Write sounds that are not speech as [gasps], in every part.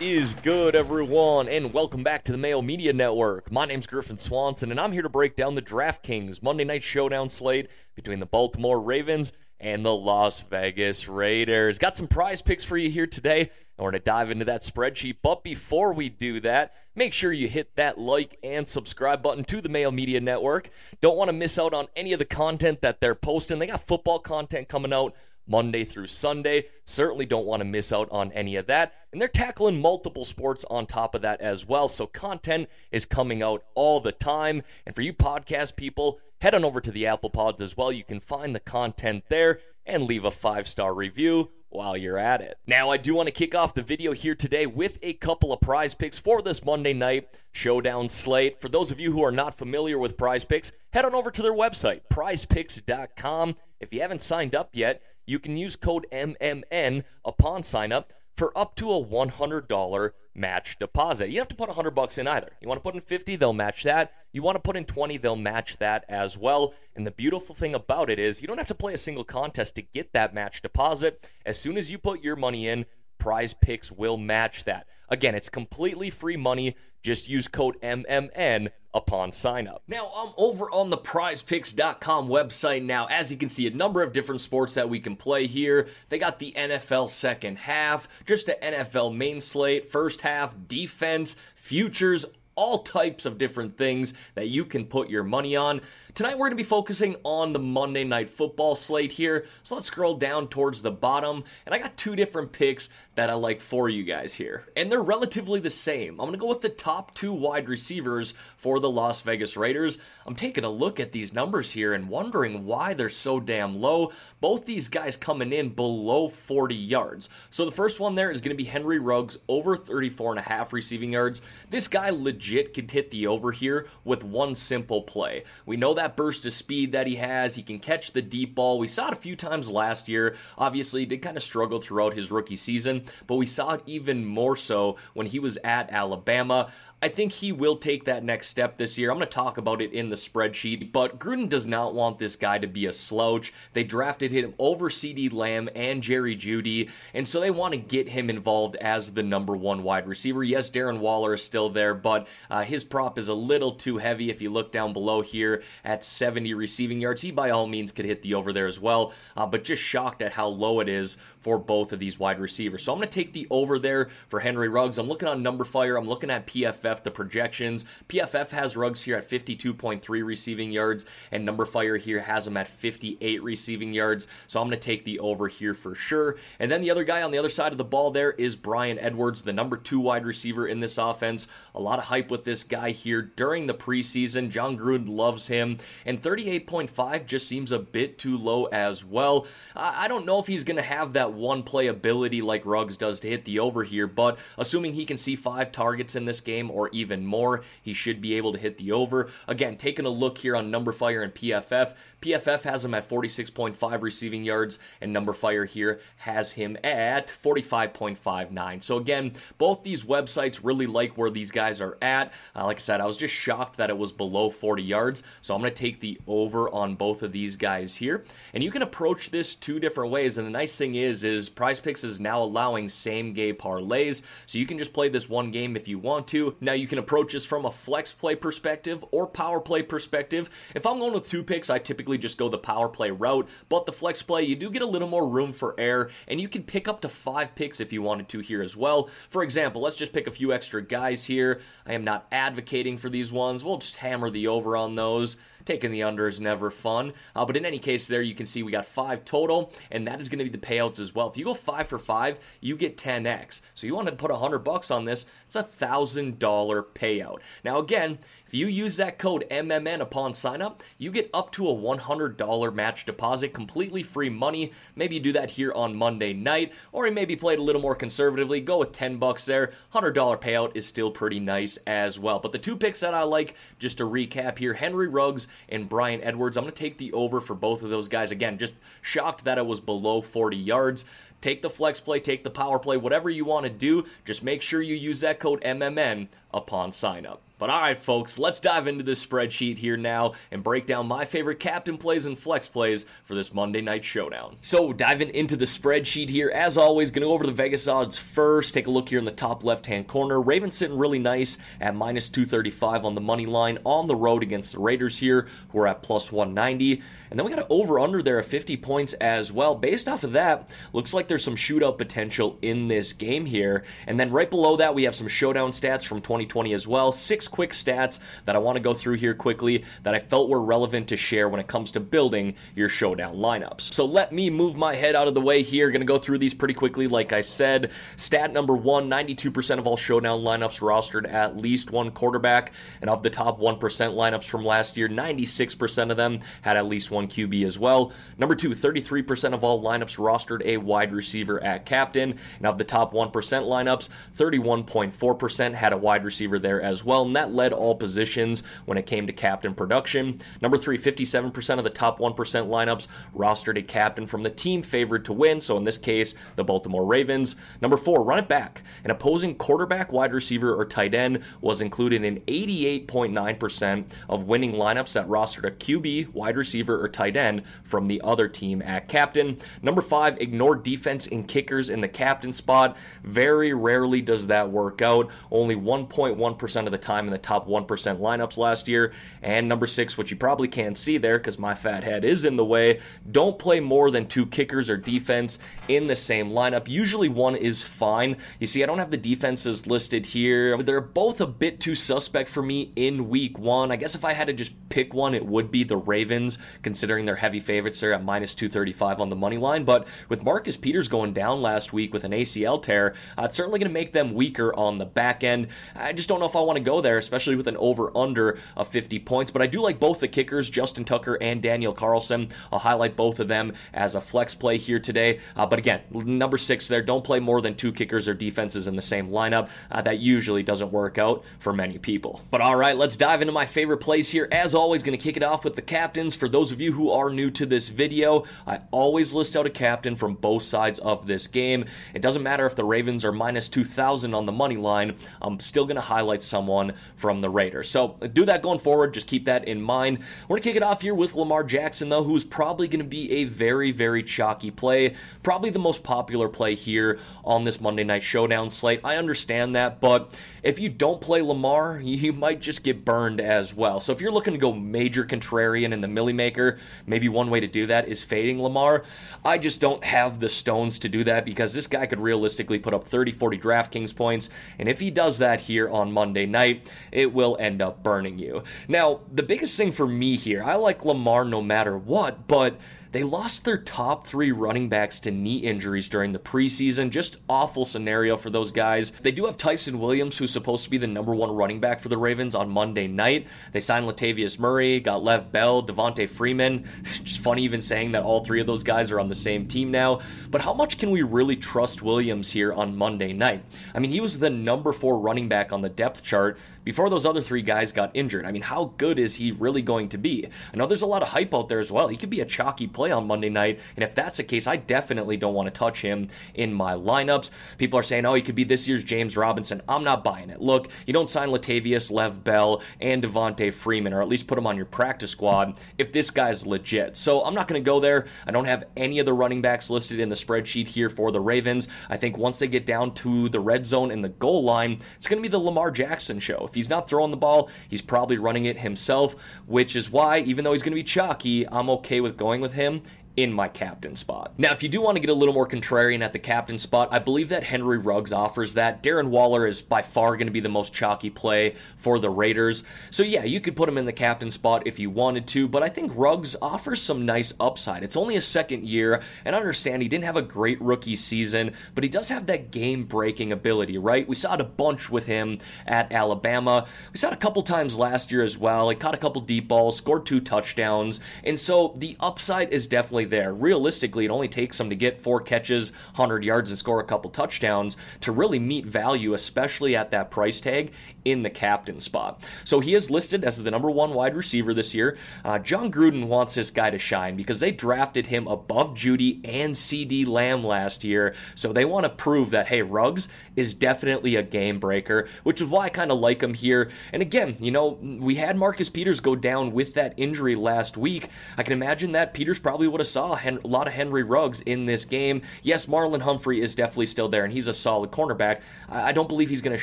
Is good, everyone? And welcome back to the Mayo Media Network. My name's Griffin Swanson, and I'm here to break down the DraftKings Monday Night Showdown slate between the Baltimore Ravens and the Las Vegas Raiders. Got some prize picks for you here today, and we're going to dive into that spreadsheet. But before we do that, make sure you hit that like and subscribe button to the Mayo Media Network. Don't want to miss out on any of the content that they're posting. They got football content coming out Monday through Sunday. Certainly don't want to miss out on any of that. And they're tackling multiple sports on top of that as well. So content is coming out all the time. And for you podcast people, head on over to the Apple Pods as well. You can find the content there and leave a five star review while you're at it. Now, I do want to kick off the video here today with a couple of prize picks for this Monday night showdown slate. For those of you who are not familiar with prize picks, head on over to their website, prizepicks.com. If you haven't signed up yet, you can use code MMN upon sign up for up to a $100 match deposit. You have to put 100 bucks in either. You want to put in 50, they'll match that. You want to put in 20, they'll match that as well. And the beautiful thing about it is you don't have to play a single contest to get that match deposit. As soon as you put your money in, Prize Picks will match that. Again, it's completely free money. Just use code MMN upon sign up. Now, I'm over on the prizepicks.com website now. As you can see, a number of different sports that we can play here. They got the NFL second half, just an NFL main slate, first half, defense, futures, all types of different things that you can put your money on. Tonight we're going to be focusing on the Monday Night Football slate here. So let's scroll down towards the bottom, and I got two different picks that I like for you guys here. And they're relatively the same. I'm going to go with the top two wide receivers for the Las Vegas Raiders. I'm taking a look at these numbers here and wondering why they're so damn low. Both these guys coming in below 40 yards. So the first one there is going to be Henry Ruggs over 34 and a half receiving yards. This guy legit could hit the over here with one simple play. We know that burst of speed that he has. He can catch the deep ball. We saw it a few times last year. Obviously, did kind of struggle throughout his rookie season, but we saw it even more so when he was at Alabama. I think he will take that next step this year. I'm going to talk about it in the spreadsheet, but Gruden does not want this guy to be a slouch. They drafted him over CeeDee Lamb and Jerry Jeudy, and so they want to get him involved as the number one wide receiver. Yes, Darren Waller is still there, but uh, his prop is a little too heavy. If you look down below here at 70 receiving yards, he by all means could hit the over there as well, uh, but just shocked at how low it is for both of these wide receivers. So I'm going to take the over there for Henry Ruggs. I'm looking on numberFire, I'm looking at PFF PFF the projections. PFF has Ruggs here at 52.3 receiving yards, and Number numberFire here has him at 58 receiving yards. So I'm going to take the over here for sure. And then the other guy on the other side of the ball there is Bryan Edwards, the number two wide receiver in this offense. A lot of hype with this guy here during the preseason. Jon Gruden loves him, and 38.5 just seems a bit too low as well. I don't know if he's going to have that one play ability like Ruggs does to hit the over here, but assuming he can see five targets in this game or even more. He should be able to hit the over. Again, taking a look here on numberFire and PFF, PFF has him at 46.5 receiving yards, and numberFire here has him at 45.59. So again, both these websites really like where these guys are at. Uh, like I said, I was just shocked that it was below 40 yards, so I'm going to take the over on both of these guys here. And you can approach this two different ways. And the nice thing is, is Prize Picks is now allowing same game parlays, so you can just play this one game if you want to. Now you can approach this from a flex play perspective or power play perspective. If I'm going with two picks, I typically just go the power play route, but the flex play, you do get a little more room for error, and you can pick up to five picks if you wanted to here as well. For example, let's just pick a few extra guys here. I am not advocating for these ones. We'll just hammer the over on those. Taking the under is never fun. Uh, but in any case, there you can see we got five total, and that is going to be the payouts as well. If you go five for five, you get 10x. So you want to put a hundred bucks on this, it's a thousand dollar payout. Now again, if you use that code MMN upon sign up, you get up to a $100 match deposit, completely free money. Maybe you do that here on Monday night, or you maybe play it a little more conservatively, go with 10 bucks there. $100 payout is still pretty nice as well. But the two picks that I like, just to recap here, Henry Ruggs and Bryan Edwards. I'm going to take the over for both of those guys. Again, just shocked that it was below 40 yards. Take the flex play, take the power play, whatever you want to do. Just make sure you use that code MMN upon sign up. But all right, folks, let's dive into this spreadsheet here now and break down my favorite captain plays and flex plays for this Monday night showdown. So, diving into the spreadsheet here, as always, going to go over the Vegas odds first. Take a look here in the top left hand corner. Ravens sitting really nice at minus 235 on the money line on the road against the Raiders here, who are at plus 190. And then we got an over under there of 50 points as well. Based off of that, looks like there's some shootout potential in this game here. And then right below that, we have some showdown stats from 2020 as well. Six quick stats that I want to go through here quickly that I felt were relevant to share when it comes to building your showdown lineups. So let me move my head out of the way here. Going to go through these pretty quickly. Like I said, stat number one 92% of all showdown lineups rostered at least one quarterback. And of the top 1% lineups from last year, 96% of them had at least one QB as well. Number two, 33% of all lineups rostered a wide receiver at captain. And of the top 1% lineups, 31.4% had a wide receiver there as well. That led all positions when it came to captain production. Number three, 57% of the top 1% lineups rostered a captain from the team favored to win. So in this case, the Baltimore Ravens. Number four, run it back. An opposing quarterback, wide receiver, or tight end was included in 88.9% of winning lineups that rostered a QB, wide receiver, or tight end from the other team at captain. Number five, ignore defense and kickers in the captain spot. Very rarely does that work out. Only 1.1% of the time in the top 1% lineups last year. And number six, which you probably can't see there because my fat head is in the way, don't play more than two kickers or defense in the same lineup. Usually one is fine. You see, I don't have the defenses listed here. They're both a bit too suspect for me in week one. I guess if I had to just pick one, it would be the Ravens, considering they're heavy favorites there at minus 235 on the money line. But with Marcus Peters going down last week with an ACL tear, uh, it's certainly going to make them weaker on the back end. I just don't know if I want to go there, especially with an over under of 50 points. But I do like both the kickers, Justin Tucker and Daniel Carlson. I'll highlight both of them as a flex play here today. Uh, but again, number six there, don't play more than two kickers or defenses in the same lineup. Uh, that usually doesn't work out for many people. But all right, let's dive into my favorite plays here. As always, going to kick it off with the captains. For those of you who are new to this video, I always list out a captain from both sides of this game. It doesn't matter if the Ravens are minus 2,000 on the money line, I'm still going to highlight someone from the Raiders. So do that going forward. Just keep that in mind. We're going to kick it off here with Lamar Jackson, though, who's probably going to be a very, very chalky play. Probably the most popular play here on this Monday Night Showdown slate. I understand that, but if you don't play Lamar, [laughs] you might just get burned as well. So if you're looking to go major contrarian in the Milly Maker, maybe one way to do that is fading Lamar. I just don't have the stones to do that because this guy could realistically put up 30, 40 DraftKings points. And if he does that here on Monday night, it will end up burning you. Now, the biggest thing for me here, I like Lamar no matter what, but they lost their top three running backs to knee injuries during the preseason. Just awful scenario for those guys. They do have Ty'Son Williams, who's supposed to be the number one running back for the Ravens on Monday night. They signed Latavius Murray, got Lev Bell, Devonta Freeman. [laughs] Just funny even saying that all three of those guys are on the same team now. But how much can we really trust Williams here on Monday night? I mean, he was the number four running back on the depth chart before those other three guys got injured. I mean, how good is he really going to be? I know there's a lot of hype out there as well. He could be a chalky play on Monday night, and if that's the case, I definitely don't want to touch him in my lineups. People are saying, oh, he could be this year's James Robinson. I'm not buying it. Look, you don't sign Latavius, Lev Bell, and Devonta Freeman, or at least put them on your practice squad if this guy's legit. So I'm not going to go there. I don't have any of the running backs listed in the spreadsheet here for the Ravens. I think once they get down to the red zone and the goal line, it's going to be the Lamar Jackson show. If he's not throwing the ball, he's probably running it himself, which is why, even though he's going to be chalky, I'm okay with going with him in my captain spot. Now, if you do want to get a little more contrarian at the captain spot, I believe that Henry Ruggs offers that. Darren Waller is by far going to be the most chalky play for the Raiders. So, yeah, you could put him in the captain spot if you wanted to, but I think Ruggs offers some nice upside. It's only a second year, and I understand he didn't have a great rookie season, but he does have that game breaking ability, right? We saw it a bunch with him at Alabama. We saw it a couple times last year as well. He caught a couple deep balls, scored two touchdowns, and so the upside is definitely there. Realistically, it only takes him to get four catches, 100 yards, and score a couple touchdowns to really meet value, especially at that price tag in the captain spot. So he is listed as the number one wide receiver this year. Uh, Jon Gruden wants this guy to shine because they drafted him above Jeudy and CeeDee Lamb last year. So they want to prove that, hey, Ruggs is definitely a game breaker, which is why I kind of like him here. And again, you know, we had Marcus Peters go down with that injury last week. I can imagine that Peters probably would have saw a lot of Henry Ruggs in this game. Yes, Marlon Humphrey is definitely still there, and he's a solid cornerback. I don't believe he's going to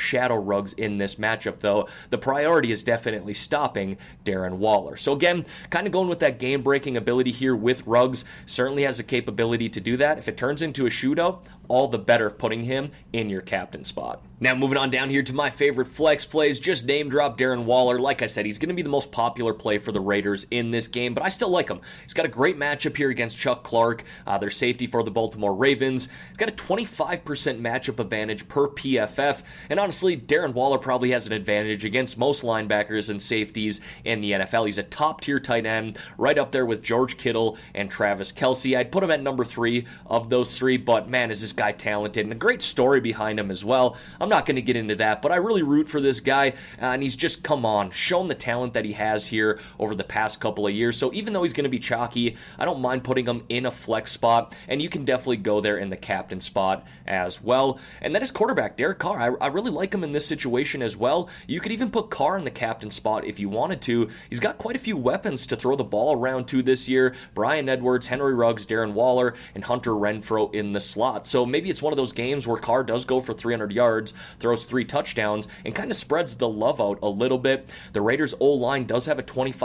shadow Ruggs in this matchup, though. The priority is definitely stopping Darren Waller. So again, kind of going with that game-breaking ability here with Ruggs. Certainly has the capability to do that. If it turns into a shootout, all the better putting him in your captain spot. Now, moving on down here to my favorite flex plays, just name drop Darren Waller. Like I said, he's going to be the most popular play for the Raiders in this game, but I still like him. He's got a great matchup here against Chuck Clark, uh, their safety for the Baltimore Ravens. He's got a 25% matchup advantage per PFF, and honestly, Darren Waller probably has an advantage against most linebackers and safeties in the NFL. He's a top tier tight end, right up there with George Kittle and Travis Kelce. I'd put him at number three of those three, but man, is this guy talented and a great story behind him as well. I'm not going to get into that, but I really root for this guy, uh, and he's just come on, shown the talent that he has here over the past couple of years. So even though he's going to be chalky, I don't mind putting him in a flex spot, and you can definitely go there in the captain spot as well. And that is quarterback Derek Carr. I, I really like him in this situation as well. You could even put Carr in the captain spot if you wanted to. He's got quite a few weapons to throw the ball around to this year. Bryan Edwards, Henry Ruggs, Darren Waller, and Hunter Renfrow in the slot. So maybe it's one of those games where Carr does go for 300 yards, throws three touchdowns, and kind of spreads the love out a little bit. The Raiders' O line does have a 25%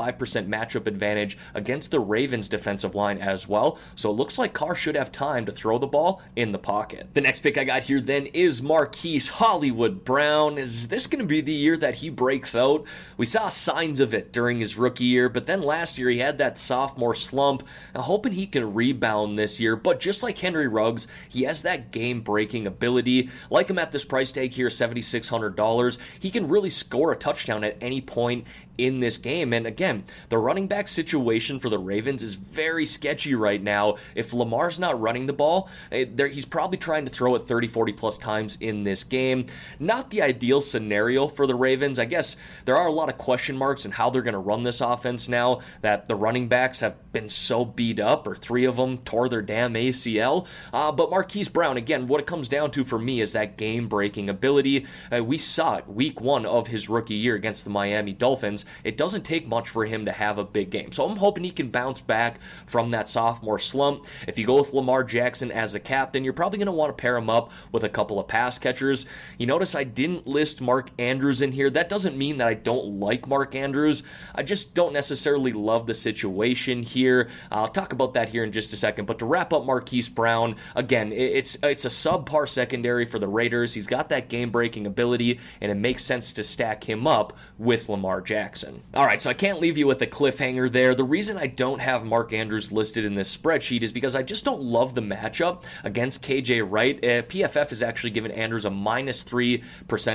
matchup advantage against the Ravens' defensive line as well, so it looks like Carr should have time to throw the ball in the pocket. The next pick I got here then is Marquise Hollywood Brown. Is this going to be the year that he breaks out? We saw signs of it during his rookie year, but then last year he had that sophomore slump. I'm hoping he can rebound this year, but just like Henry Ruggs, he has that game breaking ability. Like him at this price tag here, $7,600, he can really score a touchdown at any point in this game. And again, the running back situation for the Ravens is very sketchy right now. If Lamar's not running the ball, eh, he's probably trying to throw it 30, 40 plus times in this game. Not the ideal scenario for the Ravens. I guess there are a lot of question marks in how they're going to run this offense now that the running backs have been so beat up, or three of them tore their damn ACL. Uh, but Marquise Brown, again, what it comes down to for me is that game breaking ability. Uh, we saw it week one of his rookie year against the Miami Dolphins it doesn't take much for him to have a big game. So I'm hoping he can bounce back from that sophomore slump. If you go with Lamar Jackson as a captain, you're probably going to want to pair him up with a couple of pass catchers. You notice I didn't list Mark Andrews in here. That doesn't mean that I don't like Mark Andrews. I just don't necessarily love the situation here. I'll talk about that here in just a second. But to wrap up Marquise Brown, again, it's it's a subpar secondary for the Raiders. He's got that game breaking ability, and it makes sense to stack him up with Lamar Jackson. Jackson. All right, so I can't leave you with a cliffhanger there. The reason I don't have Mark Andrews listed in this spreadsheet is because I just don't love the matchup against KJ Wright. Uh, PFF has actually given Andrews a minus 3%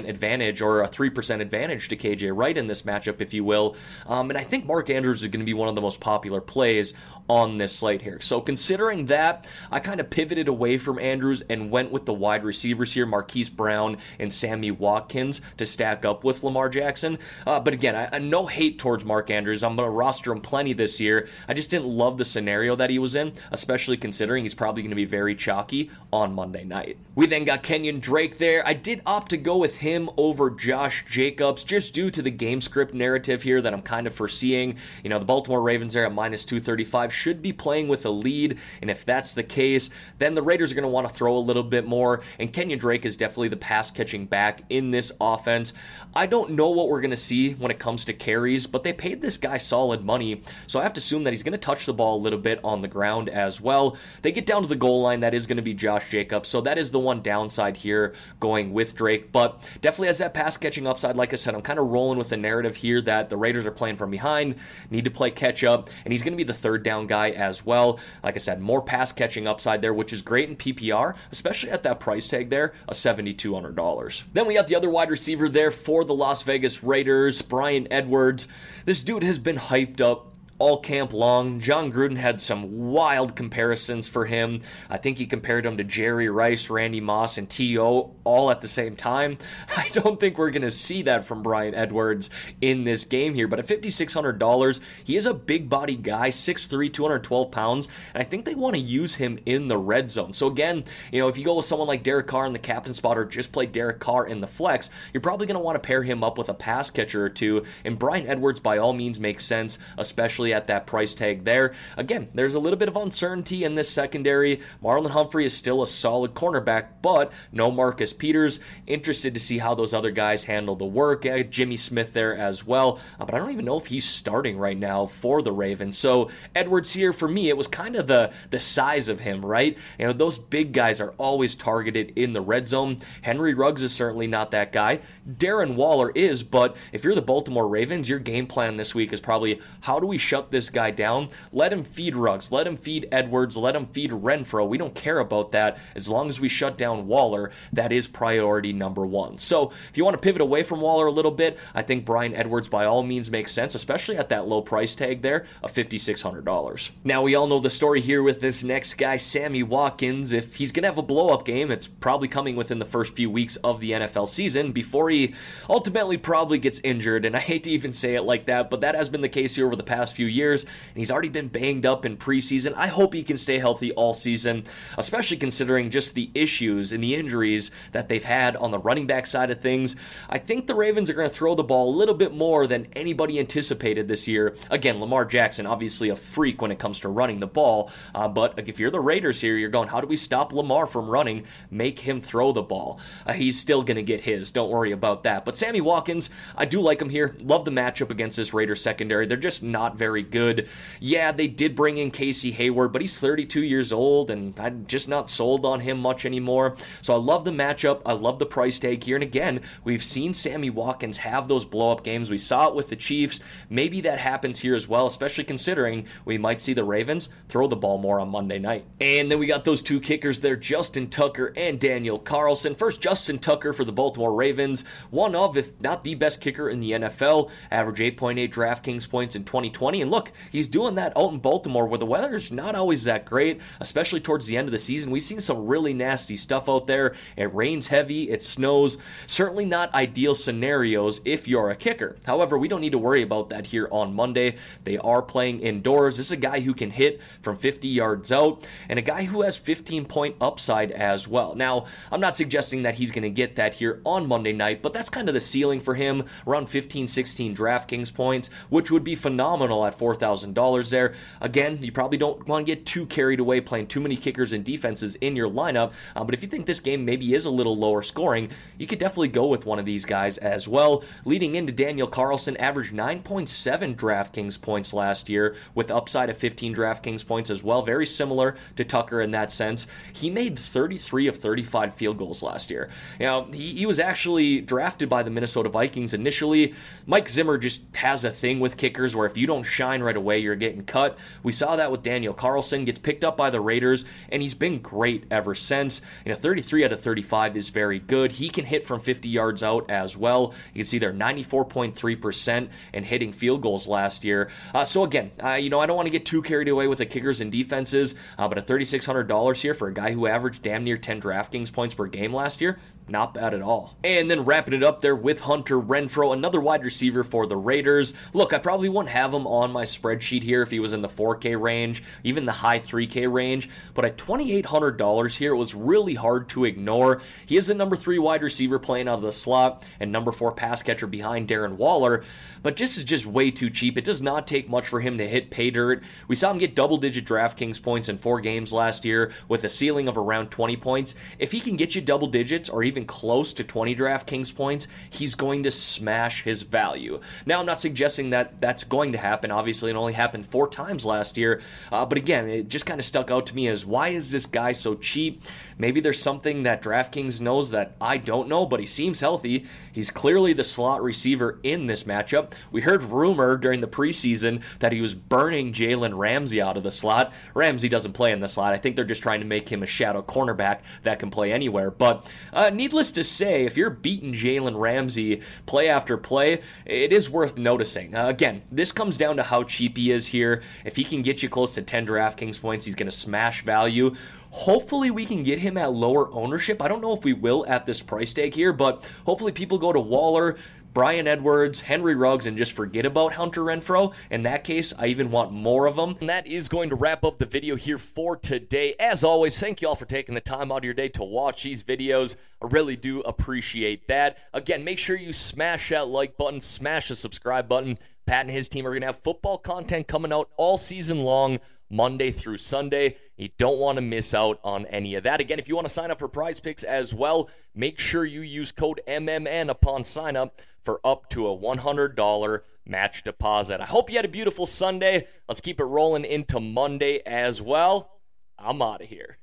advantage or a 3% advantage to KJ Wright in this matchup, if you will. Um, and I think Mark Andrews is going to be one of the most popular plays on this slate here. So considering that, I kind of pivoted away from Andrews and went with the wide receivers here, Marquise Brown and Sammy Watkins, to stack up with Lamar Jackson. Uh, but again, I, I no hate towards Mark Andrews. I'm going to roster him plenty this year. I just didn't love the scenario that he was in, especially considering he's probably going to be very chalky on Monday night. We then got Kenyan Drake there. I did opt to go with him over Josh Jacobs just due to the game script narrative here that I'm kind of foreseeing. You know, the Baltimore Ravens there at minus 235 should be playing with a lead, and if that's the case, then the Raiders are going to want to throw a little bit more, and Kenyan Drake is definitely the pass catching back in this offense. I don't know what we're going to see when it comes to carries, but they paid this guy solid money, so I have to assume that he's going to touch the ball a little bit on the ground as well. They get down to the goal line, that is going to be Josh Jacobs, so that is the one downside here going with Drake, but definitely has that pass catching upside. Like I said, I'm kind of rolling with the narrative here that the Raiders are playing from behind, need to play catch up, and he's going to be the third down guy as well. Like I said, more pass catching upside there, which is great in PPR, especially at that price tag there a $7,200. Then we got the other wide receiver there for the Las Vegas Raiders, Bryan Edwards. This dude has been hyped up all camp long. Jon Gruden had some wild comparisons for him. I think he compared him to Jerry Rice, Randy Moss, and T.O. all at the same time. [laughs] I don't think we're going to see that from Bryan Edwards in this game here, but at $5,600, he is a big body guy, 6'3, 212 pounds, and I think they want to use him in the red zone. So again, you know, if you go with someone like Derek Carr in the captain spot or just play Derek Carr in the flex, you're probably going to want to pair him up with a pass catcher or two, and Bryan Edwards by all means makes sense, especially especially at that price tag there. Again, there's a little bit of uncertainty in this secondary. Marlon Humphrey is still a solid cornerback, but no Marcus Peters. Interested to see how those other guys handle the work. Uh, Jimmy Smith there as well, uh, but I don't even know if he's starting right now for the Ravens. So Edwards here for me, it was kind of the the size of him, right? You know, those big guys are always targeted in the red zone. Henry Ruggs is certainly not that guy. Darren Waller is, but if you're the Baltimore Ravens, your game plan this week is probably how do we shut shut this guy down. Let him feed Ruggs. Let him feed Edwards. Let him feed Renfrow. We don't care about that as long as we shut down Waller. That is priority number one. So if you want to pivot away from Waller a little bit, I think Bryan Edwards by all means makes sense, especially at that low price tag there of $5,600. Now, we all know the story here with this next guy, Sammy Watkins. If he's going to have a blow up game, it's probably coming within the first few weeks of the NFL season before he ultimately probably gets injured. And I hate to even say it like that, but that has been the case here over the past few few years, and he's already been banged up in preseason. I hope he can stay healthy all season, especially considering just the issues and the injuries that they've had on the running back side of things. I think the Ravens are going to throw the ball a little bit more than anybody anticipated this year. Again, Lamar Jackson, obviously a freak when it comes to running the ball, uh, but if you're the Raiders here, you're going, how do we stop Lamar from running? Make him throw the ball. Uh, he's still going to get his. Don't worry about that. But Sammy Watkins, I do like him here. Love the matchup against this Raiders secondary. They're just not very very good. Yeah, they did bring in Casey Hayward, but he's 32 years old, and I'm just not sold on him much anymore. So I love the matchup. I love the price tag here. And again, we've seen Sammy Watkins have those blow up games. We saw it with the Chiefs. Maybe that happens here as well, especially considering we might see the Ravens throw the ball more on Monday night. And then we got those two kickers there, Justin Tucker and Daniel Carlson. First, Justin Tucker for the Baltimore Ravens, one of, if not the best kicker in the NFL, average 8.8 DraftKings points in 2020 look, he's doing that out in Baltimore where the weather's not always that great, especially towards the end of the season. We've seen some really nasty stuff out there. It rains heavy, it snows. Certainly not ideal scenarios if you're a kicker. However, we don't need to worry about that here on Monday. They are playing indoors. This is a guy who can hit from 50 yards out and a guy who has 15 point upside as well. Now, I'm not suggesting that he's going to get that here on Monday night, but that's kind of the ceiling for him around 15, 16 DraftKings points, which would be phenomenal at $4,000 there. Again, you probably don't want to get too carried away playing too many kickers and defenses in your lineup, uh, but if you think this game maybe is a little lower scoring, you could definitely go with one of these guys as well. Leading into Daniel Carlson, averaged 9.7 DraftKings points last year with upside of 15 DraftKings points as well. Very similar to Tucker in that sense. He made 33 of 35 field goals last year. Know, he, he was actually drafted by the Minnesota Vikings initially. Mike Zimmer just has a thing with kickers where if you don't shine shine right away, you're getting cut. We saw that with Daniel Carlson, gets picked up by the Raiders, and he's been great ever since. You know, 33 out of 35 is very good. He can hit from 50 yards out as well. You can see they're 94.3% and hitting field goals last year. Uh, so again, uh, you know, I don't want to get too carried away with the kickers and defenses, uh, but at $3,600 here for a guy who averaged damn near 10 DraftKings points per game last year, not bad at all. And then wrapping it up there with Hunter Renfrow, another wide receiver for the Raiders. Look, I probably wouldn't have him on my spreadsheet here if he was in the 4K range, even the high 3K range, but at $2,800 here, it was really hard to ignore. He is the number three wide receiver playing out of the slot and number four pass catcher behind Darren Waller, but this is just way too cheap. It does not take much for him to hit pay dirt. We saw him get double digit DraftKings points in four games last year with a ceiling of around 20 points. If he can get you double digits or even even close to 20 DraftKings points, he's going to smash his value. Now, I'm not suggesting that that's going to happen. Obviously, it only happened four times last year. Uh, but again, it just kind of stuck out to me as why is this guy so cheap? Maybe there's something that DraftKings knows that I don't know, but he seems healthy. He's clearly the slot receiver in this matchup. We heard rumor during the preseason that he was burning Jalen Ramsey out of the slot. Ramsey doesn't play in the slot. I think they're just trying to make him a shadow cornerback that can play anywhere. But uh, needless to say, if you're beating Jalen Ramsey play after play, it is worth noticing. Uh, again, this comes down to how cheap he is here. If he can get you close to 10 DraftKings points, he's going to smash value. Hopefully, we can get him at lower ownership. I don't know if we will at this price tag here, but hopefully, people go to Waller, Bryan Edwards, Henry Ruggs, and just forget about Hunter Renfrow. In that case, I even want more of them. And that is going to wrap up the video here for today. As always, thank you all for taking the time out of your day to watch these videos. I really do appreciate that. Again, make sure you smash that like button, smash the subscribe button. Pat and his team are going to have football content coming out all season long. Monday through Sunday. You don't want to miss out on any of that. Again, if you want to sign up for prize picks as well, make sure you use code MMN upon sign up for up to a $100 match deposit. I hope you had a beautiful Sunday. Let's keep it rolling into Monday as well. I'm out of here.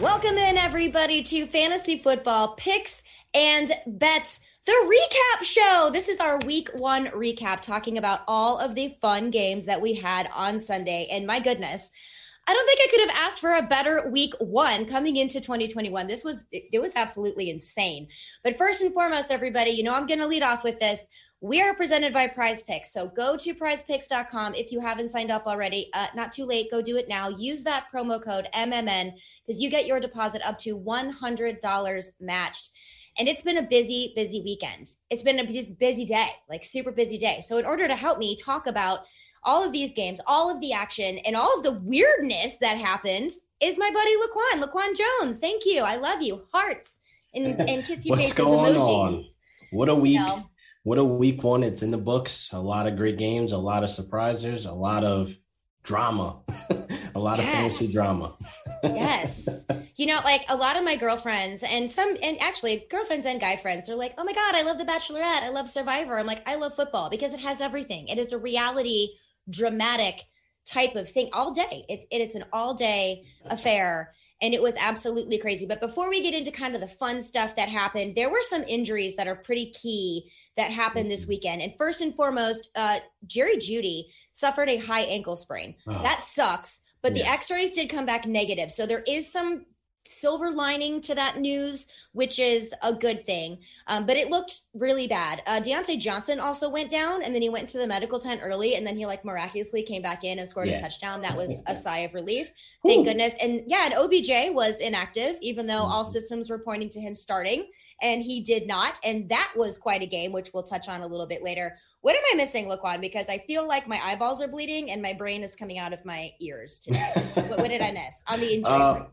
Welcome in, everybody, to Fantasy Football Picks and Bets the recap show. This is our week one recap, talking about all of the fun games that we had on Sunday. And my goodness, I don't think I could have asked for a better week one coming into 2021. This was, it was absolutely insane. But first and foremost, everybody, you know, I'm going to lead off with this. We are presented by Prize Picks. So go to prizepicks.com if you haven't signed up already. Uh, not too late. Go do it now. Use that promo code MMN because you get your deposit up to $100 matched. And it's been a busy, busy weekend. It's been a busy day, like super busy day. So, in order to help me talk about all of these games, all of the action, and all of the weirdness that happened, is my buddy Laquan, Laquan Jones. Thank you. I love you. Hearts and, [laughs] and kiss you What's going emojis. on? What a week. You know? What a week one. It's in the books. A lot of great games, a lot of surprises, a lot of drama, [laughs] a lot yes. of fantasy drama. yes. [laughs] You know, like a lot of my girlfriends and some, and actually girlfriends and guy friends, they're like, oh my God, I love The Bachelorette. I love Survivor. I'm like, I love football because it has everything. It is a reality, dramatic type of thing all day. It, it, it's an all day affair. And it was absolutely crazy. But before we get into kind of the fun stuff that happened, there were some injuries that are pretty key that happened this mm-hmm. weekend. And first and foremost, uh, Jerry Jeudy suffered a high ankle sprain. Oh. That sucks. But yeah. the x-rays did come back negative. So there is some silver lining to that news, which is a good thing. Um, but it looked really bad. Uh, Diontae Johnson also went down, and then he went to the medical tent early, and then he like miraculously came back in and scored yeah. a touchdown. That was a [laughs] sigh of relief. Thank Ooh. goodness. And yeah, and OBJ was inactive, even though all mm-hmm. systems were pointing to him starting, and he did not. And that was quite a game, which we'll touch on a little bit later. What am I missing, Laquan? Because I feel like my eyeballs are bleeding and my brain is coming out of my ears today. [laughs] what, what, did I miss on the injury? Uh,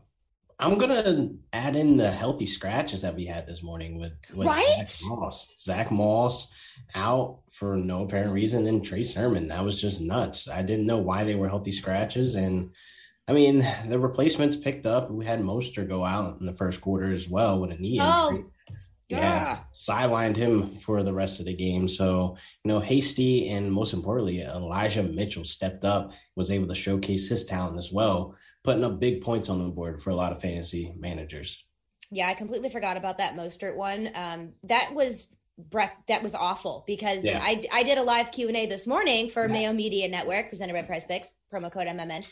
I'm gonna add in the healthy scratches that we had this morning with, with right? Zach Moss. Zach Moss out for no apparent reason, and Trey Sermon. That was just nuts. I didn't know why they were healthy scratches, and I mean the replacements picked up. We had Mostert go out in the first quarter as well with a knee oh. Yeah. yeah, sidelined him for the rest of the game. So, you know, Hasty and most importantly, Elijah Mitchell stepped up, was able to showcase his talent as well putting up big points on the board for a lot of fantasy managers. Yeah, I completely forgot about that Mostert one. Um, that was breath that was awful because yeah. I I did a live Q and A this morning for Mayo Media Network presented by Prize Picks promo code MMN,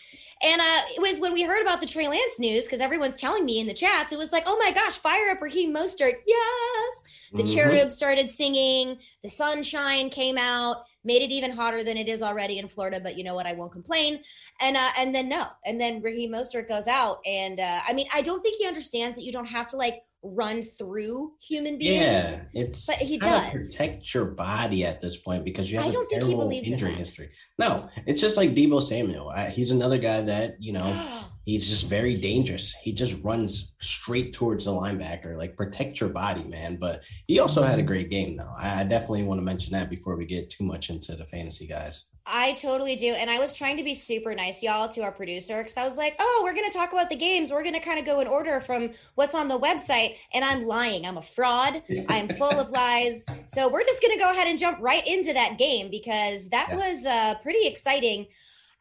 and uh, it was when we heard about the Trey Lance news because everyone's telling me in the chats it was like oh my gosh fire up Raheem Mostert yes the mm-hmm. cherub started singing the sunshine came out made it even hotter than it is already in Florida. But you know what? I won't complain. And uh, and then no, and then Raheem Mostert goes out, and uh, I mean, I don't think he understands that you don't have to like run through human beings. Yeah, it's but he does protect your body at this point because you have I don't a terrible injury in history. No, it's just like Deebo Samuel. I, he's another guy that you know [gasps] he's just very dangerous. He just runs straight towards the linebacker. Like protect your body, man. But he also had a mm-hmm. great game, though. I, I definitely want to mention that before we get too much into the fantasy guys. I totally do. And I was trying to be super nice, y'all, to our producer because I was like, oh, we're going to talk about the games. We're going to kind of go in order from what's on the website. And I'm lying. I'm a fraud. [laughs] I'm full of lies. So we're just going to go ahead and jump right into that game because that yeah. was uh, pretty exciting.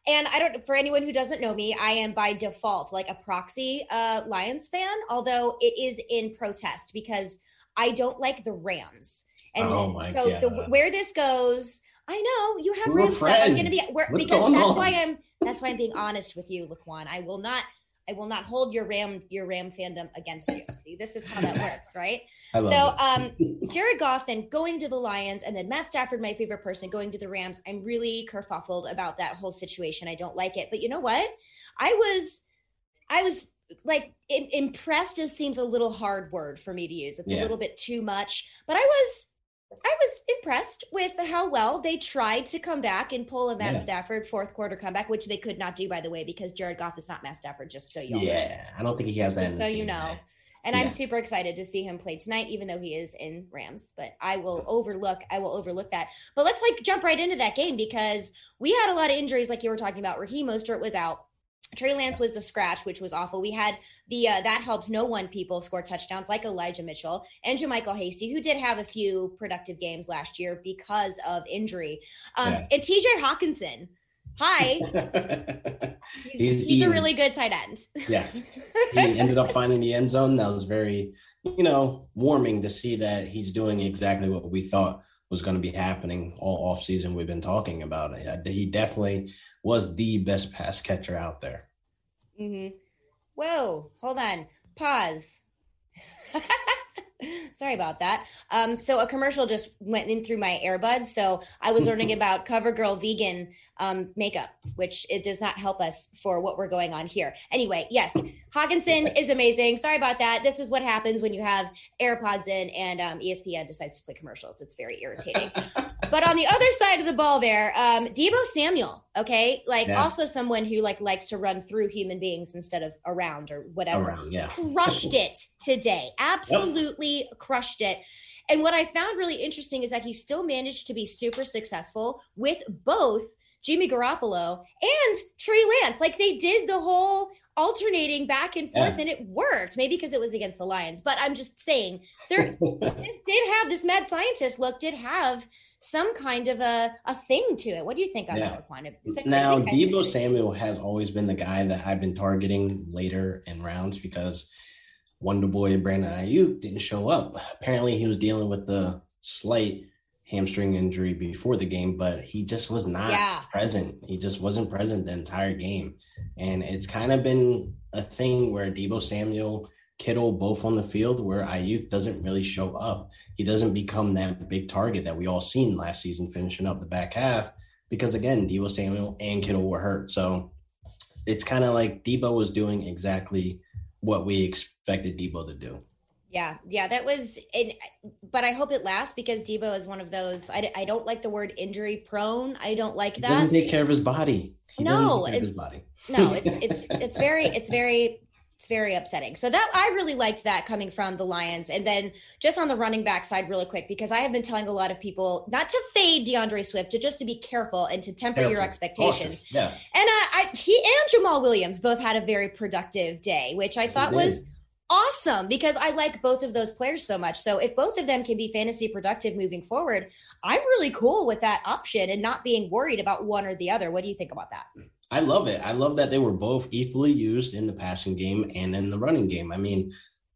And I don't, for anyone who doesn't know me, I am by default like a proxy uh, Lions fan, although it is in protest because I don't like the Rams. And oh so the, where this goes, I know you have Rams stuff. I'm going to be where, because that's on? why I'm that's why I'm being honest with you, Laquan. I will not I will not hold your Ram your Ram fandom against you. [laughs] See, this is how that works, right? So, um, [laughs] Jared Goff then going to the Lions, and then Matt Stafford, my favorite person, going to the Rams. I'm really kerfuffled about that whole situation. I don't like it, but you know what? I was, I was like impressed. Is seems a little hard word for me to use. It's a little bit too much, but I was. I was impressed with how well they tried to come back and pull a Matt Yeah. Stafford fourth quarter comeback, which they could not do, by the way, because Jared Goff is not Matt Stafford. Just so you know. yeah, I don't think he has that. Just so you know. And Yeah. I'm super excited to see him play tonight, even though he is in Rams. But I will overlook, I will overlook that. But let's like jump right into that game because we had a lot of injuries, like you were talking about. Raheem Mostert was out. Trey Lance was a scratch, which was awful. We had the uh, that helps no one people score touchdowns like Elijah Mitchell and JaMycal Hasty, who did have a few productive games last year because of injury. Um, Yeah. And TJ Hockenson, hi, [laughs] he's, He's he's a really good tight end. yes, [laughs] he ended up finding the end zone. That was very, you know, warming to see that he's doing exactly what we thought was going to be happening all off season. We've been talking about it. He definitely was the best pass catcher out there. Mm-hmm. Whoa, hold on. Pause. [laughs] Sorry about that. Um, so a commercial just went in through my earbuds. So I was learning [laughs] about CoverGirl vegan um, makeup, which it does not help us for what we're going on here. Anyway, yes, Hockenson is amazing. Sorry about that. This is what happens when you have AirPods in and um, ESPN decides to play commercials. It's very irritating. [laughs] but on the other side of the ball, there, um, Deebo Samuel. Okay, like Yeah. also someone who like likes to run through human beings instead of around or whatever Around, yeah. crushed it today. Absolutely crushed it. And what I found really interesting is that he still managed to be super successful with both Jimmy Garoppolo and Trey Lance. Like they did the whole alternating back and forth Yeah. and it worked. Maybe because it was against the Lions, but I'm just saying there [laughs] did have this mad scientist look did have some kind of a, a thing to it. What do you think on Yeah. that one? Is Now, I think I do Deebo. Samuel has always been the guy that I've been targeting later in rounds because Wonder Boy Brandon Aiyuk didn't show up. Apparently, he was dealing with the slight hamstring injury before the game, but he just was not Yeah. present. He just wasn't present the entire game. And it's kind of been a thing where Deebo Samuel, Kittle both on the field where Aiyuk doesn't really show up. He doesn't become that big target that we all seen last season finishing up the back half because again, Deebo Samuel and Kittle were hurt. So it's kind of like Deebo was doing exactly what we expected Deebo to do. Yeah, yeah, that was, and but I hope it lasts because Deebo is one of those. I, I don't like the word injury prone. I don't like He doesn't that. take care of his body. He doesn't No, take care of it- his body. No, it's [laughs] it's it's very it's very it's very upsetting. So that I really liked that coming from the Lions, and then just on the running back side, really quick, because I have been telling a lot of people not to fade D'Andre Swift, to just to be careful and to temper your expectations. Yeah. And uh, I, he and Jamaal Williams both had a very productive day, which I thought was awesome because I like both of those players so much. So if both of them can be fantasy productive moving forward, I'm really cool with that option and not being worried about one or the other. What do you think about that? I love it. I love that they were both equally used in the passing game and in the running game. I mean,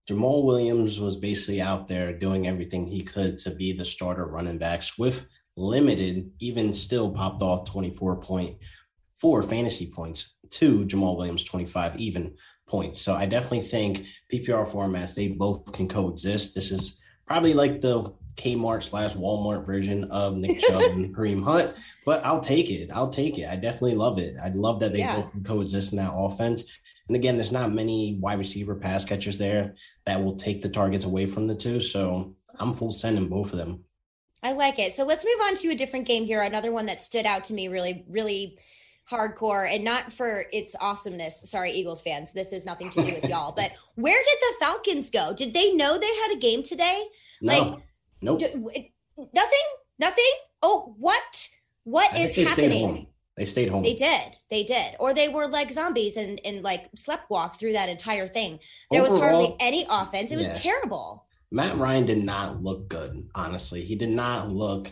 Jamaal Williams was basically out there doing everything he could to be the starter running back. Swift limited, even still popped off 24.4 fantasy points to Jamaal Williams 25 even points. So I definitely think PPR formats, they both can coexist. This is probably like the Kmart slash Walmart version of Nick [laughs] Chubb and Kareem Hunt, but I'll take it. I'll take it. I definitely love it. I love that they Yeah. both can coexist in that offense. And again, there's not many wide receiver pass catchers there that will take the targets away from the two. So I'm full sending both of them. I like it. So let's move on to a different game here. Another one that stood out to me really, really hardcore and not for its awesomeness. Sorry, Eagles fans. This has nothing to do with y'all. But [laughs] where did the Falcons go? Did they know they had a game today? No, Like, nope. D- w- nothing? Nothing? Oh, what? What is think they stayed happening? home. They stayed home. They did. They did. Or they were like zombies and, and like slept walk through that entire thing. There was hardly any offense. It was terrible. Matt Ryan did not look good, honestly. He did not look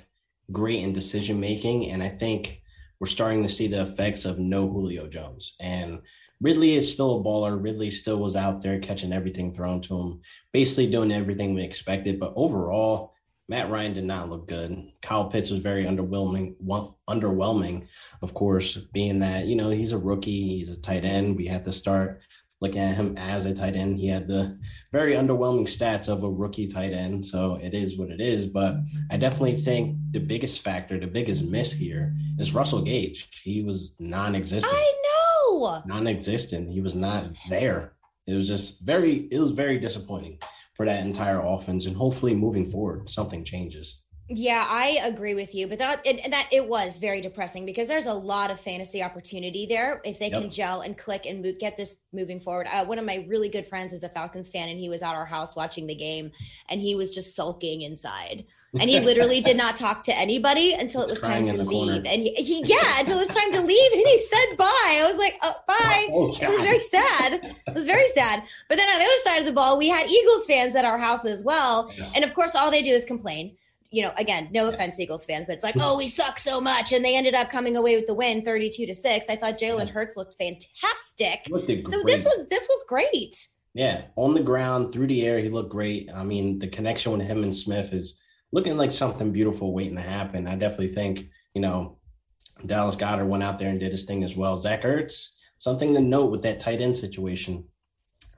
great in decision making. And I think we're starting to see the effects of no Julio Jones. And Ridley is still a baller. Ridley still was out there catching everything thrown to him, basically doing everything we expected. But overall, Matt Ryan did not look good. Kyle Pitts was very underwhelming. One, underwhelming, of course, being that you know he's a rookie, he's a tight end. We have to start looking at him as a tight end. He had the very underwhelming stats of a rookie tight end. So it is what it is. But I definitely think the biggest factor, the biggest miss here is Russell Gage. He was non existent. I know. Non existent. He was not there. It was just very, it was very disappointing for that entire offense. And hopefully moving forward, something changes. Yeah, I agree with you, but that and that it was very depressing because there's a lot of fantasy opportunity there if they yep. can gel and click and move, get this moving forward. Uh, one of my really good friends is a Falcons fan, and he was at our house watching the game, and he was just sulking inside, and he literally did not talk to anybody until it was time to leave, corner. and he, he, yeah until it was time to leave, and he said bye. I was like, oh, bye. [laughs] Oh, it was very sad. It was very sad. But then on the other side of the ball, we had Eagles fans at our house as well, yes. and of course, all they do is complain you know, again, no offense, Eagles fans, but it's like, oh, we suck so much. And they ended up coming away with the win 32 to 6. I thought Jalen Hurts looked fantastic. Looked so this was this was great. Yeah. On the ground, through the air, he looked great. I mean, the connection with him and Smith is looking like something beautiful waiting to happen. I definitely think, you know, Dallas Goedert went out there and did his thing as well. Zach Ertz, something to note with that tight end situation.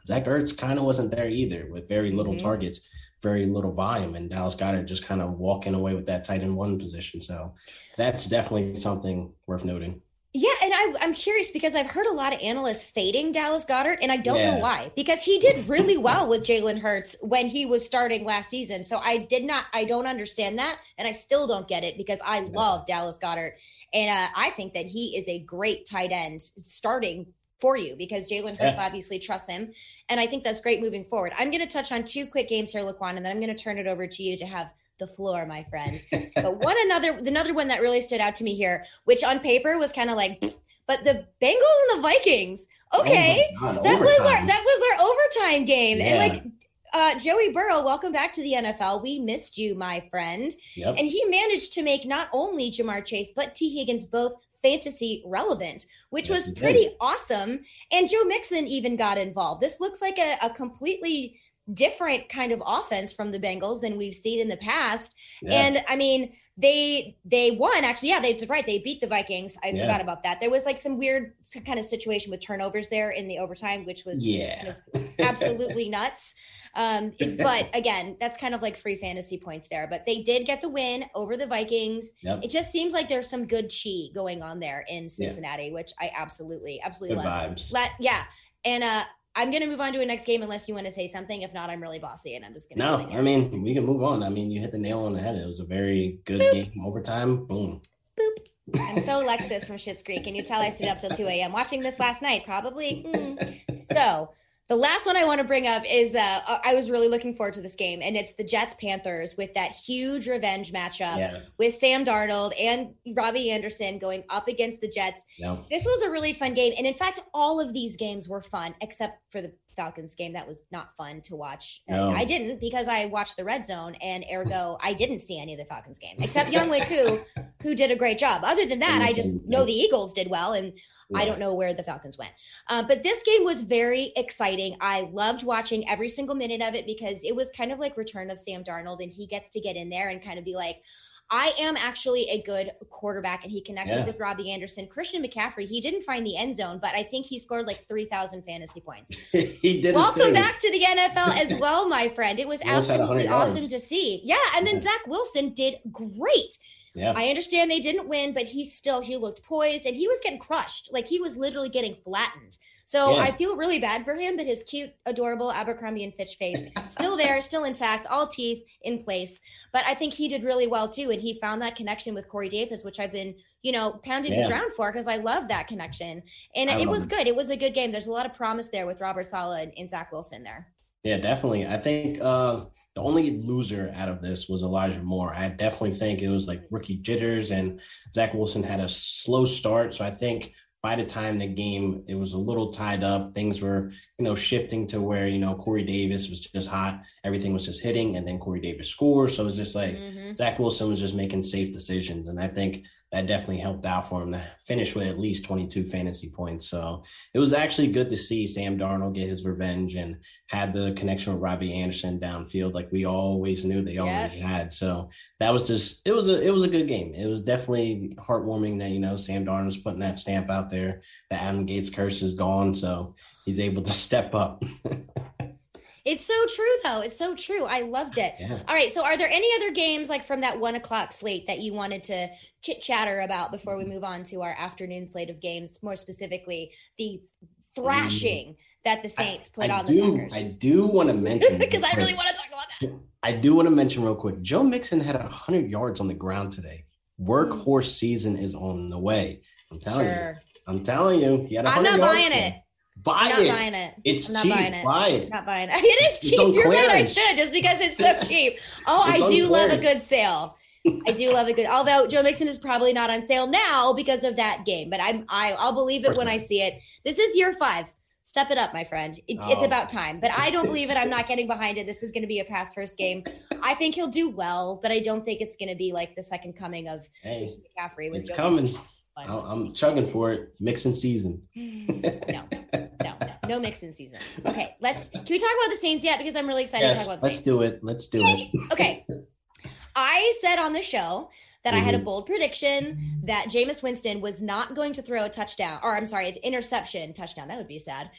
Zach Ertz kind of wasn't there either with very little mm-hmm. targets very little volume, and Dallas Goedert just kind of walking away with that tight end one position. So that's definitely something worth noting. Yeah, and I, am curious because I've heard a lot of analysts fading Dallas Goedert, and I don't yeah. know why. Because he did really well with Jalen Hurts when he was starting last season. So I did not, I don't understand that, and I still don't get it because I love Dallas Goedert, and uh, I think that he is a great tight end starting for you because Jalen Hurts yeah. obviously trusts him. And I think that's great moving forward. I'm going to touch on two quick games here, Laquan, and then I'm going to turn it over to you to have the floor, my friend. [laughs] but one another, another one that really stood out to me here, which on paper was kind of like, but the Bengals and the Vikings. Okay, oh that overtime. was our that was our overtime game, yeah. and like uh, Joey Burrow, welcome back to the NFL. We missed you, my friend. Yep. And he managed to make not only Ja'Marr Chase, but Tee Higgins both fantasy relevant, which yes, was pretty awesome. And Joe Mixon even got involved. This looks like a, a, completely different kind of offense from the Bengals than we've seen in the past. Yeah. And I mean, they they won actually. Yeah, they did right. They beat the Vikings. I yeah. forgot about that. There was like some weird kind of situation with turnovers there in the overtime, which was yeah kind of absolutely [laughs] nuts. Um, but again, that's kind of like free fantasy points there. But they did get the win over the Vikings. Yep. It just seems like there's some good chi going on there in Cincinnati, yeah. which I absolutely, absolutely good love. Vibes. Let, yeah. And uh, I'm going to move on to a next game unless you want to say something. If not, I'm really bossy and I'm just going to. No, I mean, we can move on. I mean, you hit the nail on the head. It was a very good Boop. game. Overtime, boom. Boop. I'm so Lexus from Schitt's Creek. Can you tell I stayed up till 2 a.m. watching this last night? Probably. Mm. So the last one I want to bring up is uh, I was really looking forward to this game, and it's the Jets Panthers with that huge revenge matchup yeah. with Sam Darnold and Robbie Anderson going up against the Jets. This was a really fun game. And in fact, all of these games were fun except for the Falcons game. That was not fun to watch. No. I didn't because I watched the red zone, and ergo, I didn't see any of the Falcons game except Younghoe Koo, who did a great job. Other than that, I just know the Eagles did well. And I don't know where the Falcons went. Uh, but this game was very exciting. I loved watching every single minute of it because it was kind of like return of Sam Darnold, and he gets to get in there and kind of be like, I am actually a good quarterback, and he connected yeah. with Robbie Anderson. Christian McCaffrey, he didn't find the end zone, but I think he scored like 3,000 fantasy points. [laughs] he did. Welcome back to the NFL as [laughs] well, my friend. It was absolutely awesome to see. Yeah. And then Zach Wilson did great. Yeah. I understand they didn't win, but he still he looked poised and he was getting crushed. Like he was literally getting flattened. So yeah. I feel really bad for him, but his cute, adorable Abercrombie and Fitch face [laughs] still there, still intact, all teeth in place. But I think he did really well too, and he found that connection with Corey Davis, which I've been, you know, pounding yeah. the ground for because I love that connection. And I it was good. It was a good game. There's a lot of promise there with Robert Saleh and, and Zach Wilson there. Yeah, definitely. I think uh, the only loser out of this was Elijah Moore. I definitely think it was like rookie jitters, and Zach Wilson had a slow start. So I think by the time the game it was a little tied up, things were you know shifting to where you know Corey Davis was just hot, everything was just hitting, and then Corey Davis scored. So it was just like mm-hmm. Zach Wilson was just making safe decisions, and I think that definitely helped out for him to finish with at least 22 fantasy points. So it was actually good to see Sam Darnold get his revenge and had the connection with Robbie Anderson downfield like we always knew they already yeah. had. So that was just it was a it was a good game. It was definitely heartwarming that you know Sam Darnold's putting that stamp out there. The Adam Gase curse is gone, so he's able to [laughs] step up. [laughs] It's so true, though. It's so true. I loved it. Yeah. All right. So, are there any other games like from that one o'clock slate that you wanted to chit chatter about before we mm-hmm. move on to our afternoon slate of games? More specifically, the thrashing mm. that the Saints put I, I on do, the Packers. I do want to mention [laughs] because I really want to talk about that. I do want to mention real quick. Joe Mixon had hundred yards on the ground today. Mm. Workhorse season is on the way. I'm telling sure. you. I'm telling you. He had I'm not buying it. Buy I'm it. Not buying it. It's I'm not cheap. buying it. Buy it. Not buying it. [laughs] It is cheap. You're clearance. right. I should just because it's so [laughs] cheap. Oh, I do love a good sale. I do love a good. Although Joe Mixon is probably not on sale now because of that game, but I'm I, I'll believe it when I see it. This is year five. Step it up, my friend. It, oh. It's about time. But I don't [laughs] believe it. I'm not getting behind it. This is going to be a pass first game. I think he'll do well, but I don't think it's going to be like the second coming of hey, McCaffrey. It's Joe coming. I'm chugging for it. Mixing season. Mm, no, no, no, no mixing season. Okay, let's. Can we talk about the Saints yet? Because I'm really excited yes, to talk about. The let's Saints. do it. Let's do it. okay. I said on the show that mm-hmm. I had a mm-hmm. bold prediction that Jameis Winston was not going to throw a touchdown, or I'm sorry, it's interception touchdown. That would be sad.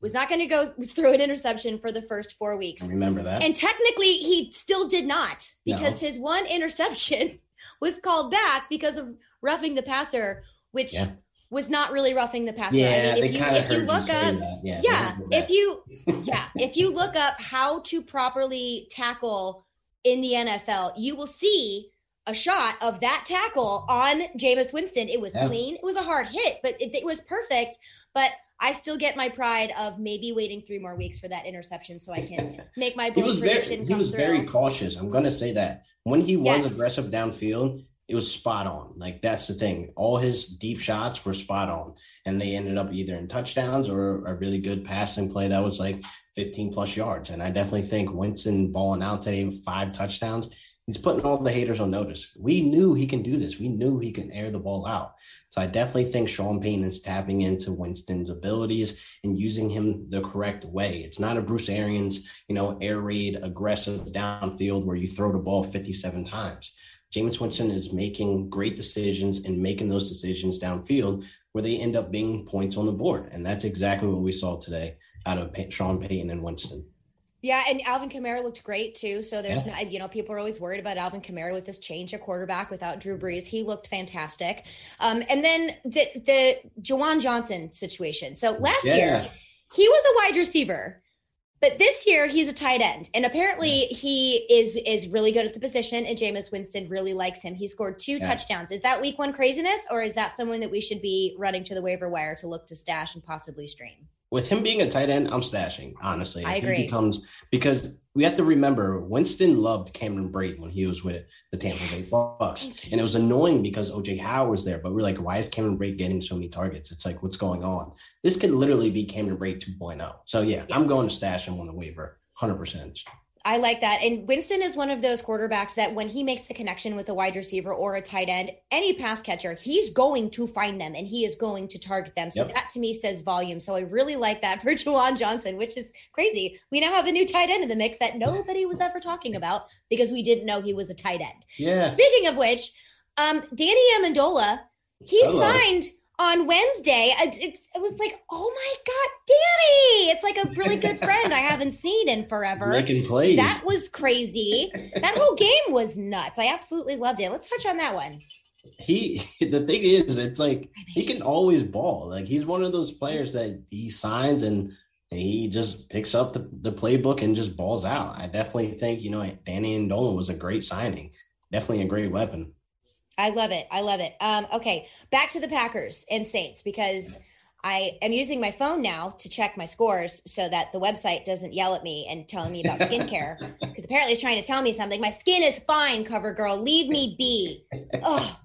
Was not going to go throw an interception for the first four weeks. I remember that. And technically, he still did not because no. his one interception [laughs] was called back because of roughing the passer, which yeah. Was not really roughing the passer. Yeah, I mean, if you, if you look up, yeah, yeah if you, yeah, if you look up how to properly tackle in the NFL, you will see a shot of that tackle on Jameis Winston. It was yeah. clean. It was a hard hit, but it, it was perfect. But I still get my pride of maybe waiting three more weeks for that interception so I can [laughs] make my bold prediction very, He was through. very cautious. I'm going to say that when he was yes. aggressive downfield, it was spot on. Like that's the thing. All his deep shots were spot on, and they ended up either in touchdowns or a really good passing play that was like 15 plus yards. And I definitely think Winston balling out today with five touchdowns. He's putting all the haters on notice. We knew he can do this. We knew he can air the ball out. So I definitely think Sean Payton is tapping into Winston's abilities and using him the correct way. It's not a Bruce Arians, you know, air raid aggressive downfield where you throw the ball 57 times. Jameis Winston is making great decisions and making those decisions downfield where they end up being points on the board. And that's exactly what we saw today out of Sean Payton and Winston. Yeah, and Alvin Kamara looked great too. So there's, yeah. no, you know, people are always worried about Alvin Kamara with this change of quarterback without Drew Brees. He looked fantastic. Um, and then the the Juwan Johnson situation. So last yeah. year, he was a wide receiver but this year he's a tight end, and apparently he is is really good at the position. And Jameis Winston really likes him. He scored two yeah. touchdowns. Is that week one craziness, or is that someone that we should be running to the waiver wire to look to stash and possibly stream? With him being a tight end, I'm stashing. Honestly, I if agree. He becomes because we have to remember Winston loved Cameron Brate when he was with the Tampa Bay Bucks, and it was annoying because OJ Howard was there. But we're like, why is Cameron Brate getting so many targets? It's like, what's going on? This could literally be Cameron Brate 2.0. So yeah, yeah. I'm going to stash him on the waiver, hundred percent. I like that. And Winston is one of those quarterbacks that when he makes a connection with a wide receiver or a tight end, any pass catcher, he's going to find them and he is going to target them. So yep. that to me says volume. So I really like that for [laughs] Juwan Johnson, which is crazy. We now have a new tight end in the mix that [laughs] nobody was ever talking about because we didn't know he was a tight end. Yeah. Speaking of which, um, Danny Amendola, he Hello. signed on Wednesday, it, it, was like, oh my God, Danny. It's like a really good friend I haven't seen in forever. Making plays. That was crazy. that whole game was nuts. I absolutely loved it. Let's touch on that one. He, [laughs] the thing is, it's like he can always ball. Like he's one of those players that he signs and he just picks up the, the playbook and just balls out. I definitely think, you know, Danny Amendola was a great signing. Definitely a great weapon. I love it. I love it. Um, okay, back to the Packers and Saints because I am using my phone now to check my scores so that the website doesn't yell at me and telling me about skincare [laughs] because apparently it's trying to tell me something. My skin is fine, cover girl. Leave me be. Oh,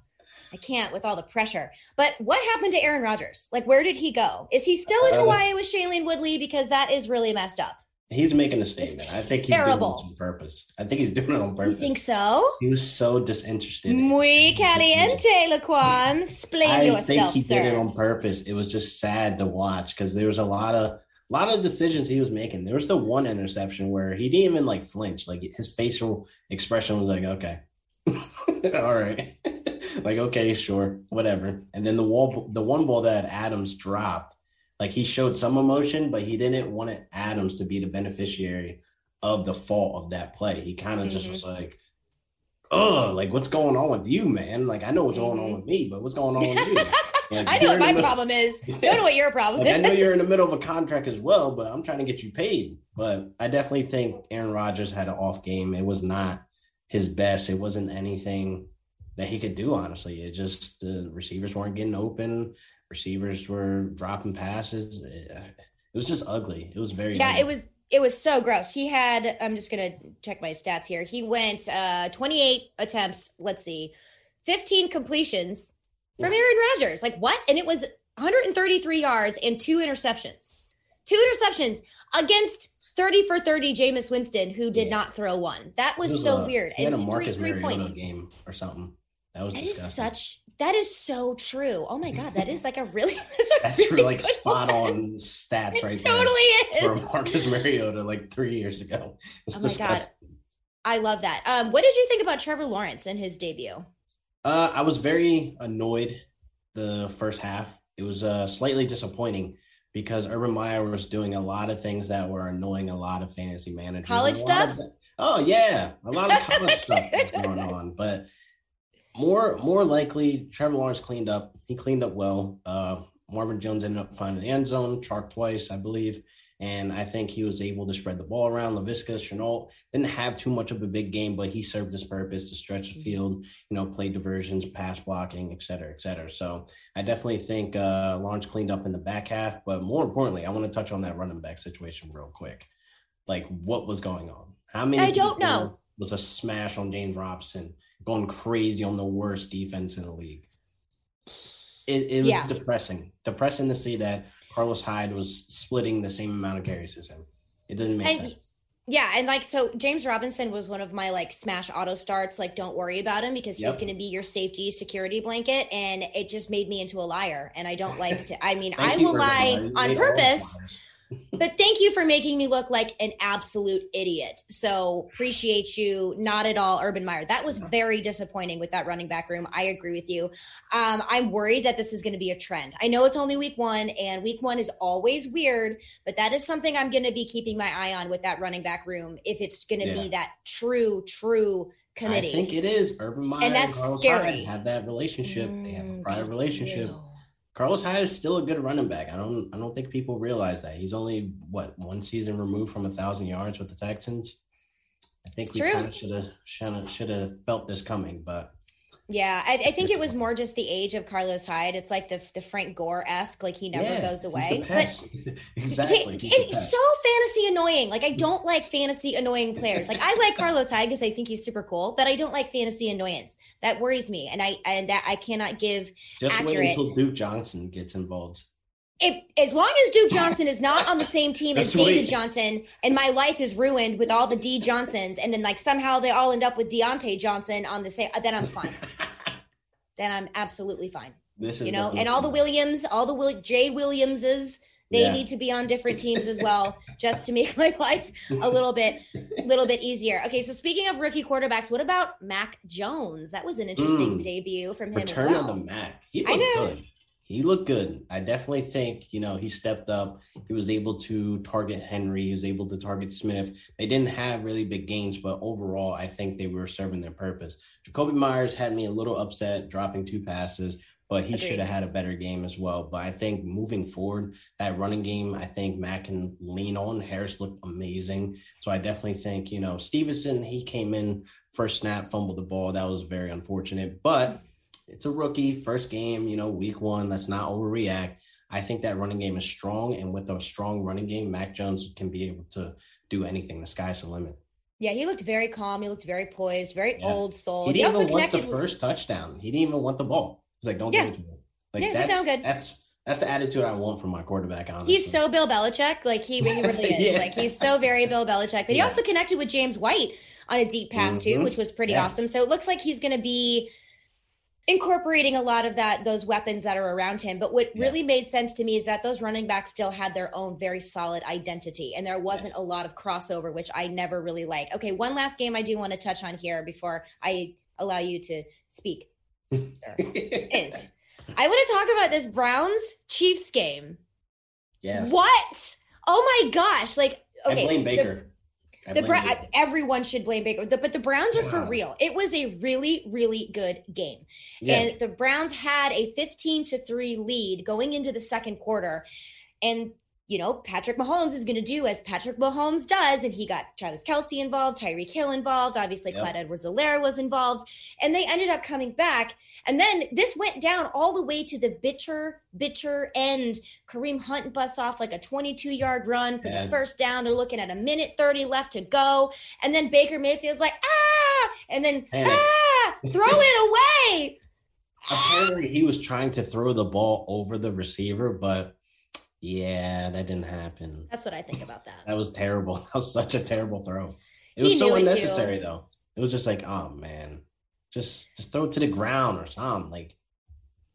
I can't with all the pressure. But what happened to Aaron Rodgers? Like, where did he go? Is he still in uh, Hawaii with Shailene Woodley? Because that is really messed up. He's making a statement. I think he's terrible. doing it on purpose. I think he's doing it on purpose. You think so? He was so disinterested. Muy caliente, Laquan. Explain I yourself, think he sir. did it on purpose. It was just sad to watch because there was a lot of a lot of decisions he was making. There was the one interception where he didn't even like flinch. Like his facial expression was like, okay, [laughs] all right, [laughs] like okay, sure, whatever. And then the wall, the one ball that Adams dropped, like he showed some emotion, but he didn't want Adams to be the beneficiary of the fault of that play. He kind of just Mhm. was like, oh, like what's going on with you, man? Like I know what's going on with me, but what's going on with you? [laughs] Like, I know what my middle- problem is. [laughs] Don't know what your problem like I know you're in the middle of a contract as well, but I'm trying to get you paid. But I definitely think Aaron Rodgers had an off game. It was not his best. It wasn't anything that he could do. Honestly, it just the receivers weren't getting open. Receivers were dropping passes. It, was just ugly. It was very Yeah, ugly. it was it was so gross. He had I'm just gonna check my stats here. He went uh 28 attempts, let's see, 15 completions from Aaron Rodgers. Like what? And it was 133 yards and two interceptions. Two interceptions against 30 for 30 Jameis Winston, who did Yeah. not throw one. That was, was so a- weird. He had a And three, Marcus three Mariota points. game or something. That was That is disgusting. such that is so true. Oh my god, that is like a really [laughs] that's, a That's really like spot one. on stats It right totally there is. for Marcus Mariota like three years ago. It's Oh my God. I love that. Um, what did you think about Trevor Lawrence and his debut? Uh, I was very annoyed the first half. It was uh, slightly disappointing because Urban Meyer was doing a lot of things that were annoying a lot of fantasy managers. College And a lot stuff? of- oh yeah, a lot of college [laughs] stuff was going on, but more more likely, Trevor Lawrence cleaned up. He cleaned up well. Uh, Marvin Jones ended up finding the end zone, Chark twice, I believe. And I think he was able to spread the ball around. Laviska, Shenault didn't have too much of a big game, but he served his purpose to stretch the field, you know, play diversions, pass blocking, et cetera, et cetera. So I definitely think uh, Lawrence cleaned up in the back half. But more importantly, I want to touch on that running back situation real quick. Like, what was going on? How many? I don't know. Was a smash on James Robinson, going crazy on the worst defense in the league. It, it was Yeah. depressing. Depressing to see that Carlos Hyde was splitting the same amount of carries as him. It doesn't make And sense. yeah, and like so James Robinson was one of my like smash auto starts, like don't worry about him because Yep. he's gonna be your safety security blanket. And it just made me into a liar. And I don't like to I mean, [laughs] I will lie on purpose. But thank you for making me look like an absolute idiot. So appreciate you. Not at all, Urban Meyer. That was very disappointing with that running back room. I agree with you. Um, I'm worried that this is going to be a trend. I know it's only week one, and week one is always weird, but that is something I'm going to be keeping my eye on with that running back room. If it's going to Yeah. be that true, true committee. I think it is. Urban Meyer and that's Carlos scary. Hyde have that relationship. they have a Mm, prior relationship. ew. Carlos Hyde is still a good running back. I don't I don't think people realize that. He's only what one season removed from a thousand yards with the Texans. I think It's we kind of should have should have felt this coming, but Yeah, I, I think it was more just the age of Carlos Hyde. It's like the the Frank Gore esque, like he never yeah, goes away. But [laughs] exactly. It's so fantasy annoying. Like I don't like fantasy annoying players. Like I like Carlos Hyde because I think he's super cool, but I don't like fantasy annoyance. That worries me, and I and that I cannot give. Just wait until Duke Johnson gets involved. If as long as Duke Johnson is not on the same team as David. Johnson, and my life is ruined with all the D Johnsons, and then like somehow they all end up with Diontae Johnson on the same, then I'm fine. [laughs] then I'm absolutely fine. this is You know, and all the Williams, all the Will- Jay Williamses, they Yeah. need to be on different teams as well, just to make [laughs] my life a little bit, little bit easier. Okay, so speaking of rookie quarterbacks, what about Mac Jones? That was an interesting Mm. debut from him return as well. of the Mac. He I know. good. He looked good. I definitely think, you know, he stepped up. He was able to target Henry. He was able to target Smith. They didn't have really big gains, but overall, I think they were serving their purpose. Jakobi Meyers had me a little upset dropping two passes, but he Agreed. should have had a better game as well. But I think moving forward, that running game, I think Mac can lean on. Harris looked amazing. So I definitely think, you know, Stevenson, he came in first snap, fumbled the ball. That was very unfortunate. But it's a rookie, first game, you know, week one. Let's not overreact. I think that running game is strong. And with a strong running game, Mac Jones can be able to do anything. The sky's the limit. Yeah, he looked very calm. He looked very poised, very Yeah. old soul. he He, didn't also even want the first touchdown. He didn't even want the ball. He's like, don't Yeah. give it to me. Like Yeah, that's, good." that's that's the attitude I want from my quarterback. Honestly, he's so Bill Belichick. Like he, he really [laughs] is. yeah. Like he's so very Bill Belichick. But he also connected with James White on a deep pass mm-hmm. too, which was pretty awesome. So it looks like he's going to be incorporating a lot of that those weapons that are around him. But what really made sense to me is that those running backs still had their own very solid identity and there wasn't yes. a lot of crossover which i never really like. Okay one last game i do want to touch on here before i allow you to speak. [laughs] Is i want to talk about this browns chiefs game. Yes. What? Oh my gosh like okay I blame baker the, Bra- everyone should blame Baker, the, but the Browns are wow. for real. It was a really, really good game, yeah. and the Browns had a fifteen to three lead going into the second quarter, and you know, Patrick Mahomes is going to do as Patrick Mahomes does. And he got Travis Kelce involved, Tyreek Hill involved. Obviously, yep. Clyde Edwards Helaire was involved. And they ended up coming back. And then this went down all the way to the bitter, bitter end. Kareem Hunt busts off like a 22 yard run for the first down. They're looking at a minute 30 left to go. And then Baker Mayfield's like, ah, and then, Panic. ah, throw it away. Apparently, he was trying to throw the ball over the receiver, but yeah, that didn't happen. That's what I think about that. That was terrible. [laughs] That was such a terrible throw. It was so unnecessary though. It was just like, oh man, just just throw it to the ground or something. Like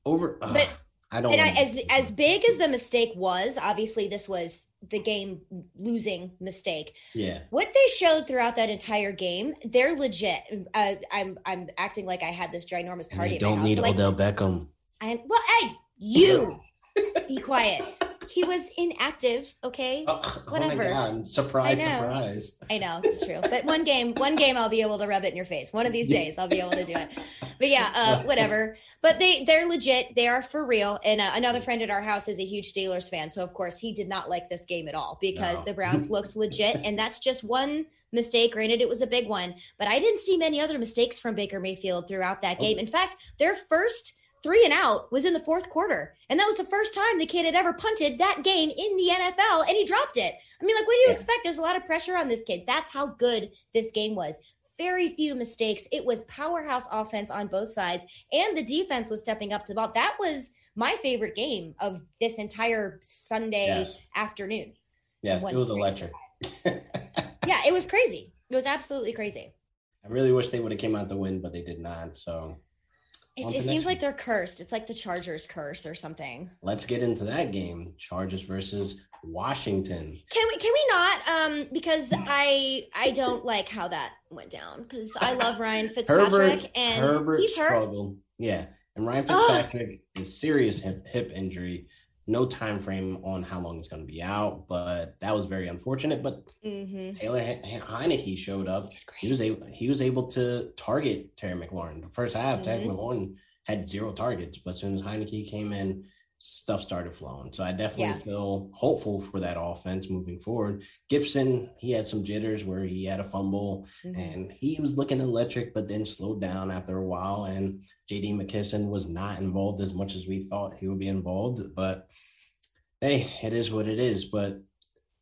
over. But I don't. And I, as as big as the mistake was, obviously this was the game losing mistake. Yeah. What they showed throughout that entire game, they're legit. Uh, I'm I'm acting like I had this ginormous party. And they don't need Odell Beckham. I well, hey, you be quiet. [laughs] He was inactive. Okay, oh, whatever. Oh surprise, I surprise. I know it's true, but one game, one game, I'll be able to rub it in your face. One of these days, I'll be able to do it. But yeah, uh, [laughs] whatever. But they they're legit. They are for real. And uh, another friend at our house is a huge Steelers fan, so of course he did not like this game at all because no. the [laughs] Browns looked legit, and that's just one mistake. Granted, it was a big one, but I didn't see many other mistakes from Baker Mayfield throughout that oh. game. In fact, their first three and out was in the fourth quarter. And that was the first time the kid had ever punted that game in the NFL and he dropped it. I mean, like, what do you yeah. expect? There's a lot of pressure on this kid. That's how good this game was. Very few mistakes. It was powerhouse offense on both sides, and the defense was stepping up to the ball. That was my favorite game of this entire Sunday yes. afternoon. Yes, it was electric. [laughs] yeah, it was crazy. It was absolutely crazy. I really wish they would have came out the win, but they did not. So it, it seems like they're cursed. It's like the Chargers curse or something. Let's get into that game. Chargers versus Washington. Can we can we not? Um, because I I don't like how that went down because I love Ryan [laughs] Fitzpatrick Herbert, and Herbert he's hurt. Struggled. Yeah. And Ryan Fitzpatrick is serious hip, hip injury no time frame on how long it's going to be out, but that was very unfortunate. But mm-hmm. Taylor Heinicke showed up. He was able he was able to target Terry McLaurin. The first half, mm-hmm. Terry McLaurin had zero targets, but as soon as Heinicke came in, stuff started flowing. So I definitely yeah. feel hopeful for that offense moving forward. Gibson, he had some jitters where he had a fumble mm-hmm. and he was looking electric, but then slowed down after a while. And JD McKissic was not involved as much as we thought he would be involved. But hey, it is what it is. But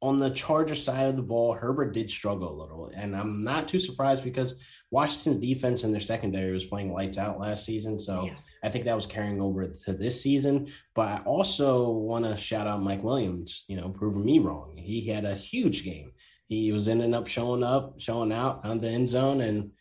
on the Charger side of the ball, Herbert did struggle a little. And I'm not too surprised because Washington's defense and their secondary was playing lights out last season. So yeah. I think that was carrying over to this season. But I also want to shout out Mike Williams, you know, proving me wrong. He had a huge game. He was ending up showing up, showing out on the end zone. And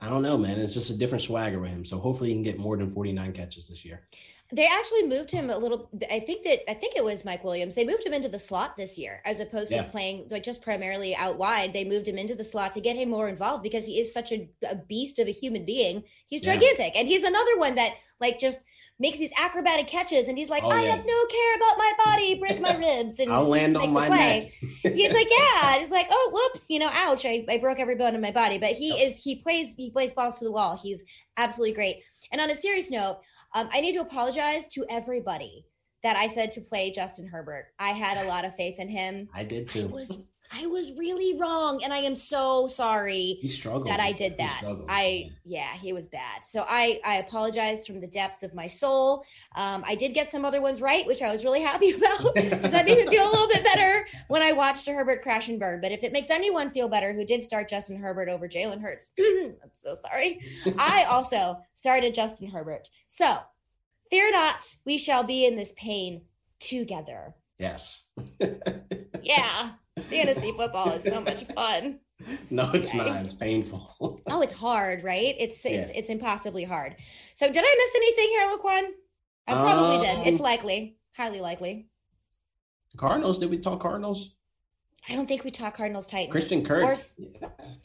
I don't know, man. It's just a different swagger with him. So hopefully he can get more than 49 catches this year. They actually moved him a little. I think that I think it was Mike Williams. They moved him into the slot this year, as opposed yeah. to playing like just primarily out wide. They moved him into the slot to get him more involved because he is such a, a beast of a human being. He's gigantic, yeah. and he's another one that like just makes these acrobatic catches, and he's like, oh, "I yeah. have no care about my body, break my [laughs] ribs, and I'll land on my play." [laughs] he's like, "Yeah," he's like, "Oh, whoops, you know, ouch, I, I broke every bone in my body." But he is he plays he plays balls to the wall. He's absolutely great. And on a serious note, um, I need to apologize to everybody that I said to play Justin Herbert. I had a lot of faith in him. I did too. I was I was really wrong, and I am so sorry he struggled. that I did that. I yeah, he was bad. So I I apologize from the depths of my soul. Um, I did get some other ones right, which I was really happy [laughs] about because that made me feel a little bit better when I watched a Herbert crash and burn. But if it makes anyone feel better, who did start Justin Herbert over Jalen Hurts, [clears throat] I'm so sorry. I [laughs] also started Justin Herbert. So fear not, we shall be in this pain together. Yes. [laughs] yeah. Fantasy football is so much fun. No, it's okay. not. It's painful. [laughs] oh, it's hard, right? It's yeah. it's it's impossibly hard. So did I miss anything here, Laquan? I probably um, did. It's likely. Highly likely. Cardinals, did we talk Cardinals? I don't think we talk Cardinals Titans. Christian Kirk. Or,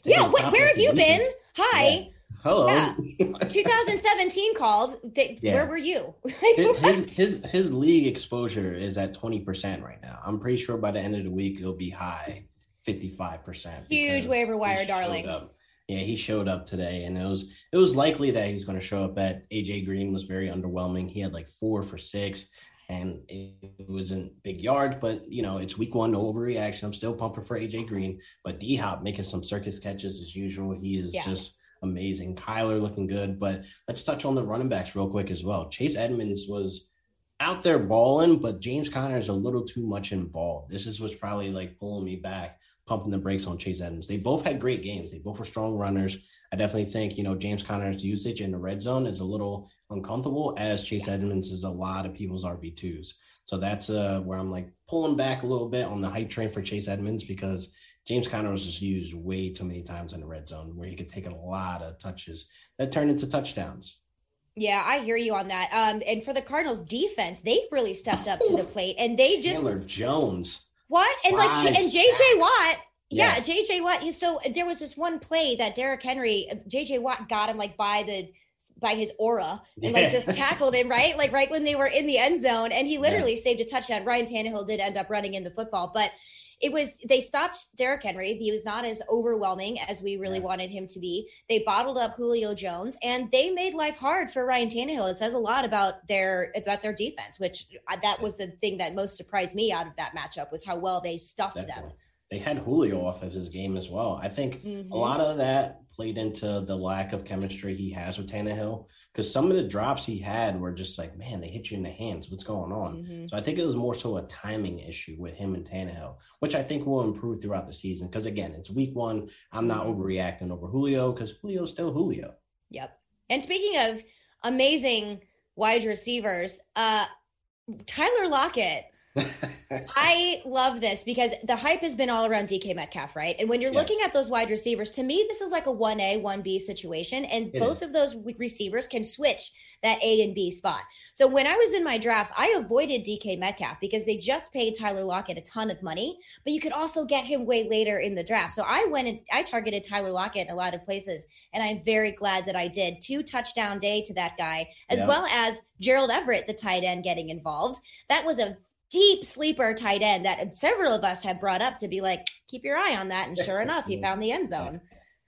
yeah, wait, where have you been? Hi. Yeah. Hello. Yeah. [laughs] 2017 called. yeah. Where were you? [laughs] his, his his league exposure is at 20% right now. I'm pretty sure by the end of the week it'll be high, 55%. Huge waiver wire, darling. Up. Yeah, he showed up today, and it was it was likely that he was going to show up. At AJ Green was very underwhelming. He had like four for six and it wasn't big yards, but you know, it's week one, no overreaction. I'm still pumping for AJ Green, but D Hop making some circus catches as usual. He is yeah. just amazing. Kyler looking good, but let's touch on the running backs real quick as well. Chase Edmonds was out there balling, but James Conner is a little too much involved. This is what's probably like pulling me back, pumping the brakes on Chase Edmonds. They both had great games. They both were strong runners. I definitely think, you know, James Conner's usage in the red zone is a little uncomfortable as Chase Edmonds is a lot of people's RB2s. So that's uh, where I'm like pulling back a little bit on the hype train for Chase Edmonds because James Conner was just used way too many times in the red zone where he could take a lot of touches that turned into touchdowns. Yeah, I hear you on that. Um, and for the Cardinals defense, they really stepped up to the plate and they just Chandler Jones. What? And like and JJ Watt yeah, JJ Watt. He's so there was this one play that Derrick Henry, JJ Watt got him like by the by his aura and like just [laughs] tackled him right, like right when they were in the end zone, and he literally yeah. saved a touchdown. Ryan Tannehill did end up running in the football, but it was they stopped Derrick Henry. He was not as overwhelming as we really yeah. wanted him to be. They bottled up Julio Jones, and they made life hard for Ryan Tannehill. It says a lot about their about their defense, which uh, that was the thing that most surprised me out of that matchup was how well they stuffed Definitely. them they had Julio off of his game as well. I think mm-hmm. a lot of that played into the lack of chemistry he has with Tannehill because some of the drops he had were just like, man, they hit you in the hands. What's going on? Mm-hmm. So I think it was more so a timing issue with him and Tannehill, which I think will improve throughout the season. Because again, it's week one. I'm not mm-hmm. overreacting over Julio because Julio's still Julio. Yep. And speaking of amazing wide receivers, uh, Tyler Lockett I love this because the hype has been all around DK Metcalf, right? And when you're yes. looking at those wide receivers, to me, this is like a 1A, 1B situation. And it both is. of those receivers can switch that A and B spot. So when I was in my drafts, I avoided DK Metcalf because they just paid Tyler Lockett a ton of money, but you could also get him way later in the draft. So I went and I targeted Tyler Lockett in a lot of places, and I'm very glad that I did. Two touchdown day to that guy, as yeah. well as Gerald Everett, the tight end, getting involved. That was a deep sleeper tight end that several of us have brought up to be like, keep your eye on that. And sure enough, he found the end zone.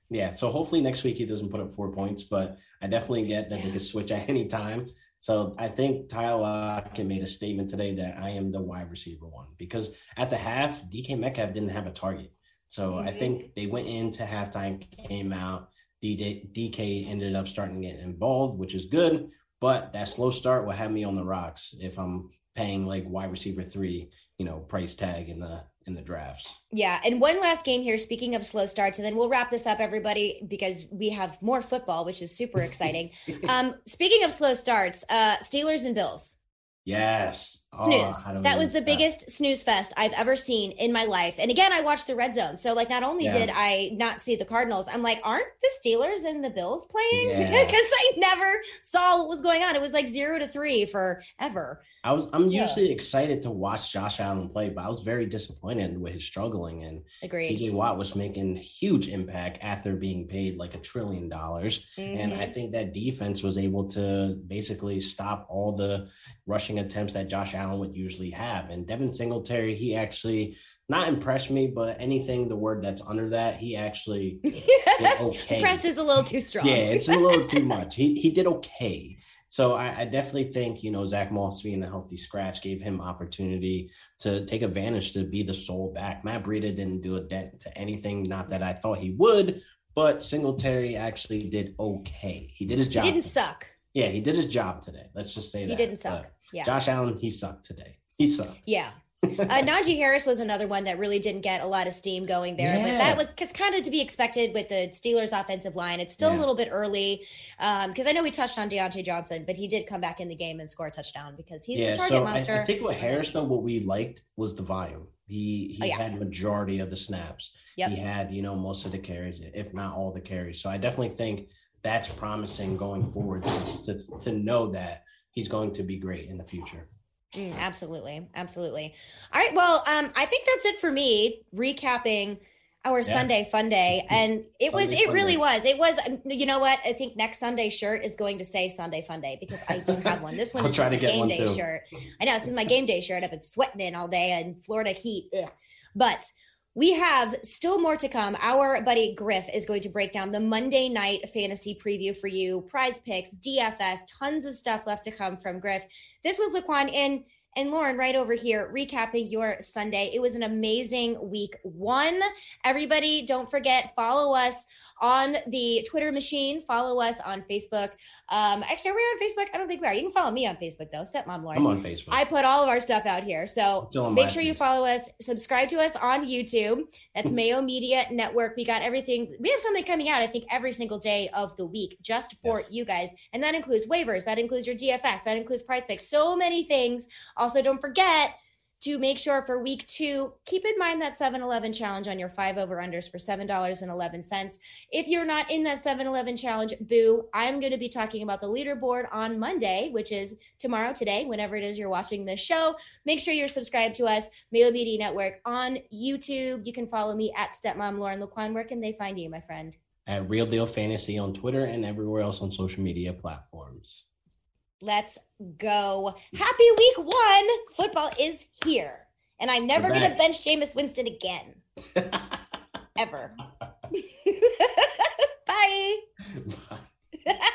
Yeah. So hopefully next week he doesn't put up four points, but I definitely get that yeah. he can switch at any time. So I think Tyler Lockett made a statement today that I am the wide receiver one because at the half, DK Metcalf didn't have a target. So mm-hmm. I think they went into halftime, came out. DJ DK ended up starting to get involved, which is good. But that slow start will have me on the rocks if I'm paying like wide receiver three, you know, price tag in the in the drafts. Yeah, and one last game here. Speaking of slow starts, and then we'll wrap this up, everybody, because we have more football, which is super exciting. [laughs] um, speaking of slow starts, uh, Steelers and Bills. Yes. Snooze. Oh, that was the biggest snooze fest I've ever seen in my life. And again, I watched the red zone. So like not only yeah. did I not see the Cardinals, I'm like, aren't the Steelers and the Bills playing? [laughs] Because yeah. I never saw what was going on. It was like zero to three forever. I was I'm yeah. usually excited to watch Josh Allen play, but I was very disappointed with his struggling. And Agreed. TJ Watt was making huge impact after being paid like a trillion dollars. Mm-hmm. And I mm-hmm. think that defense was able to basically stop all the rushing attempts that Josh Allen would usually have. And Devin Singletary, he actually not impressed me, but anything the word that's under that, he actually [laughs] did okay. Press is a little too strong. Yeah, it's a little too [laughs] much. He he did okay. So I, I, definitely think you know Zach Moss being a healthy scratch gave him opportunity to take advantage to be the sole back. Matt Breida didn't do a dent to anything, not that I thought he would, but Singletary actually did okay. He did his job. He didn't suck. Yeah, he did his job today. Let's just say he that. He didn't suck. But yeah. Josh Allen, he sucked today. He sucked. Yeah. uh, [laughs] Najee Harris was another one that really didn't get a lot of steam going there, yeah. but that was because kind of to be expected with the Steelers' offensive line. It's still yeah. a little bit early because um, I know we touched on Diontae Johnson, but he did come back in the game and score a touchdown because he's yeah, the target so monster. I, I think with Harris, though, what we liked was the volume. He he oh, yeah. had majority of the snaps. Yep. He had you know most of the carries, if not all the carries. So I definitely think that's promising going forward to, to, to know that he's going to be great in the future. Mm, absolutely. Absolutely. All right. Well, um, I think that's it for me. Recapping our yeah. Sunday fun day. And it Sunday was, it really day. was. It was, you know what? I think next Sunday shirt is going to say Sunday fun day because I don't have one. This [laughs] one is just a game day too. shirt. I know this is my [laughs] game day shirt. I've been sweating in all day in Florida heat. Ugh. But we have still more to come. Our buddy Griff is going to break down the Monday night fantasy preview for you, prize picks, DFS, tons of stuff left to come from Griff. This was Laquan in and Lauren, right over here, recapping your Sunday. It was an amazing week one. Everybody, don't forget, follow us on the Twitter machine. Follow us on Facebook. Um, actually, are we on Facebook? I don't think we are. You can follow me on Facebook though, Stepmom Lauren. I'm on Facebook. I put all of our stuff out here, so make sure you follow us. Subscribe to us on YouTube. That's [laughs] Mayo Media Network. We got everything. We have something coming out. I think every single day of the week, just for yes. you guys, and that includes waivers. That includes your DFS. That includes Prize Picks. So many things. Also, don't forget to make sure for week two, keep in mind that 7 Eleven challenge on your five over unders for $7.11. If you're not in that 7 Eleven challenge, boo, I'm going to be talking about the leaderboard on Monday, which is tomorrow, today, whenever it is you're watching this show. Make sure you're subscribed to us, Mayo Media Network on YouTube. You can follow me at Stepmom Lauren Laquan. Where can they find you, my friend? At Real Deal Fantasy on Twitter and everywhere else on social media platforms. Let's go. Happy week one. Football is here. And I'm never going to bench Jameis Winston again. [laughs] Ever. [laughs] Bye. Bye. [laughs]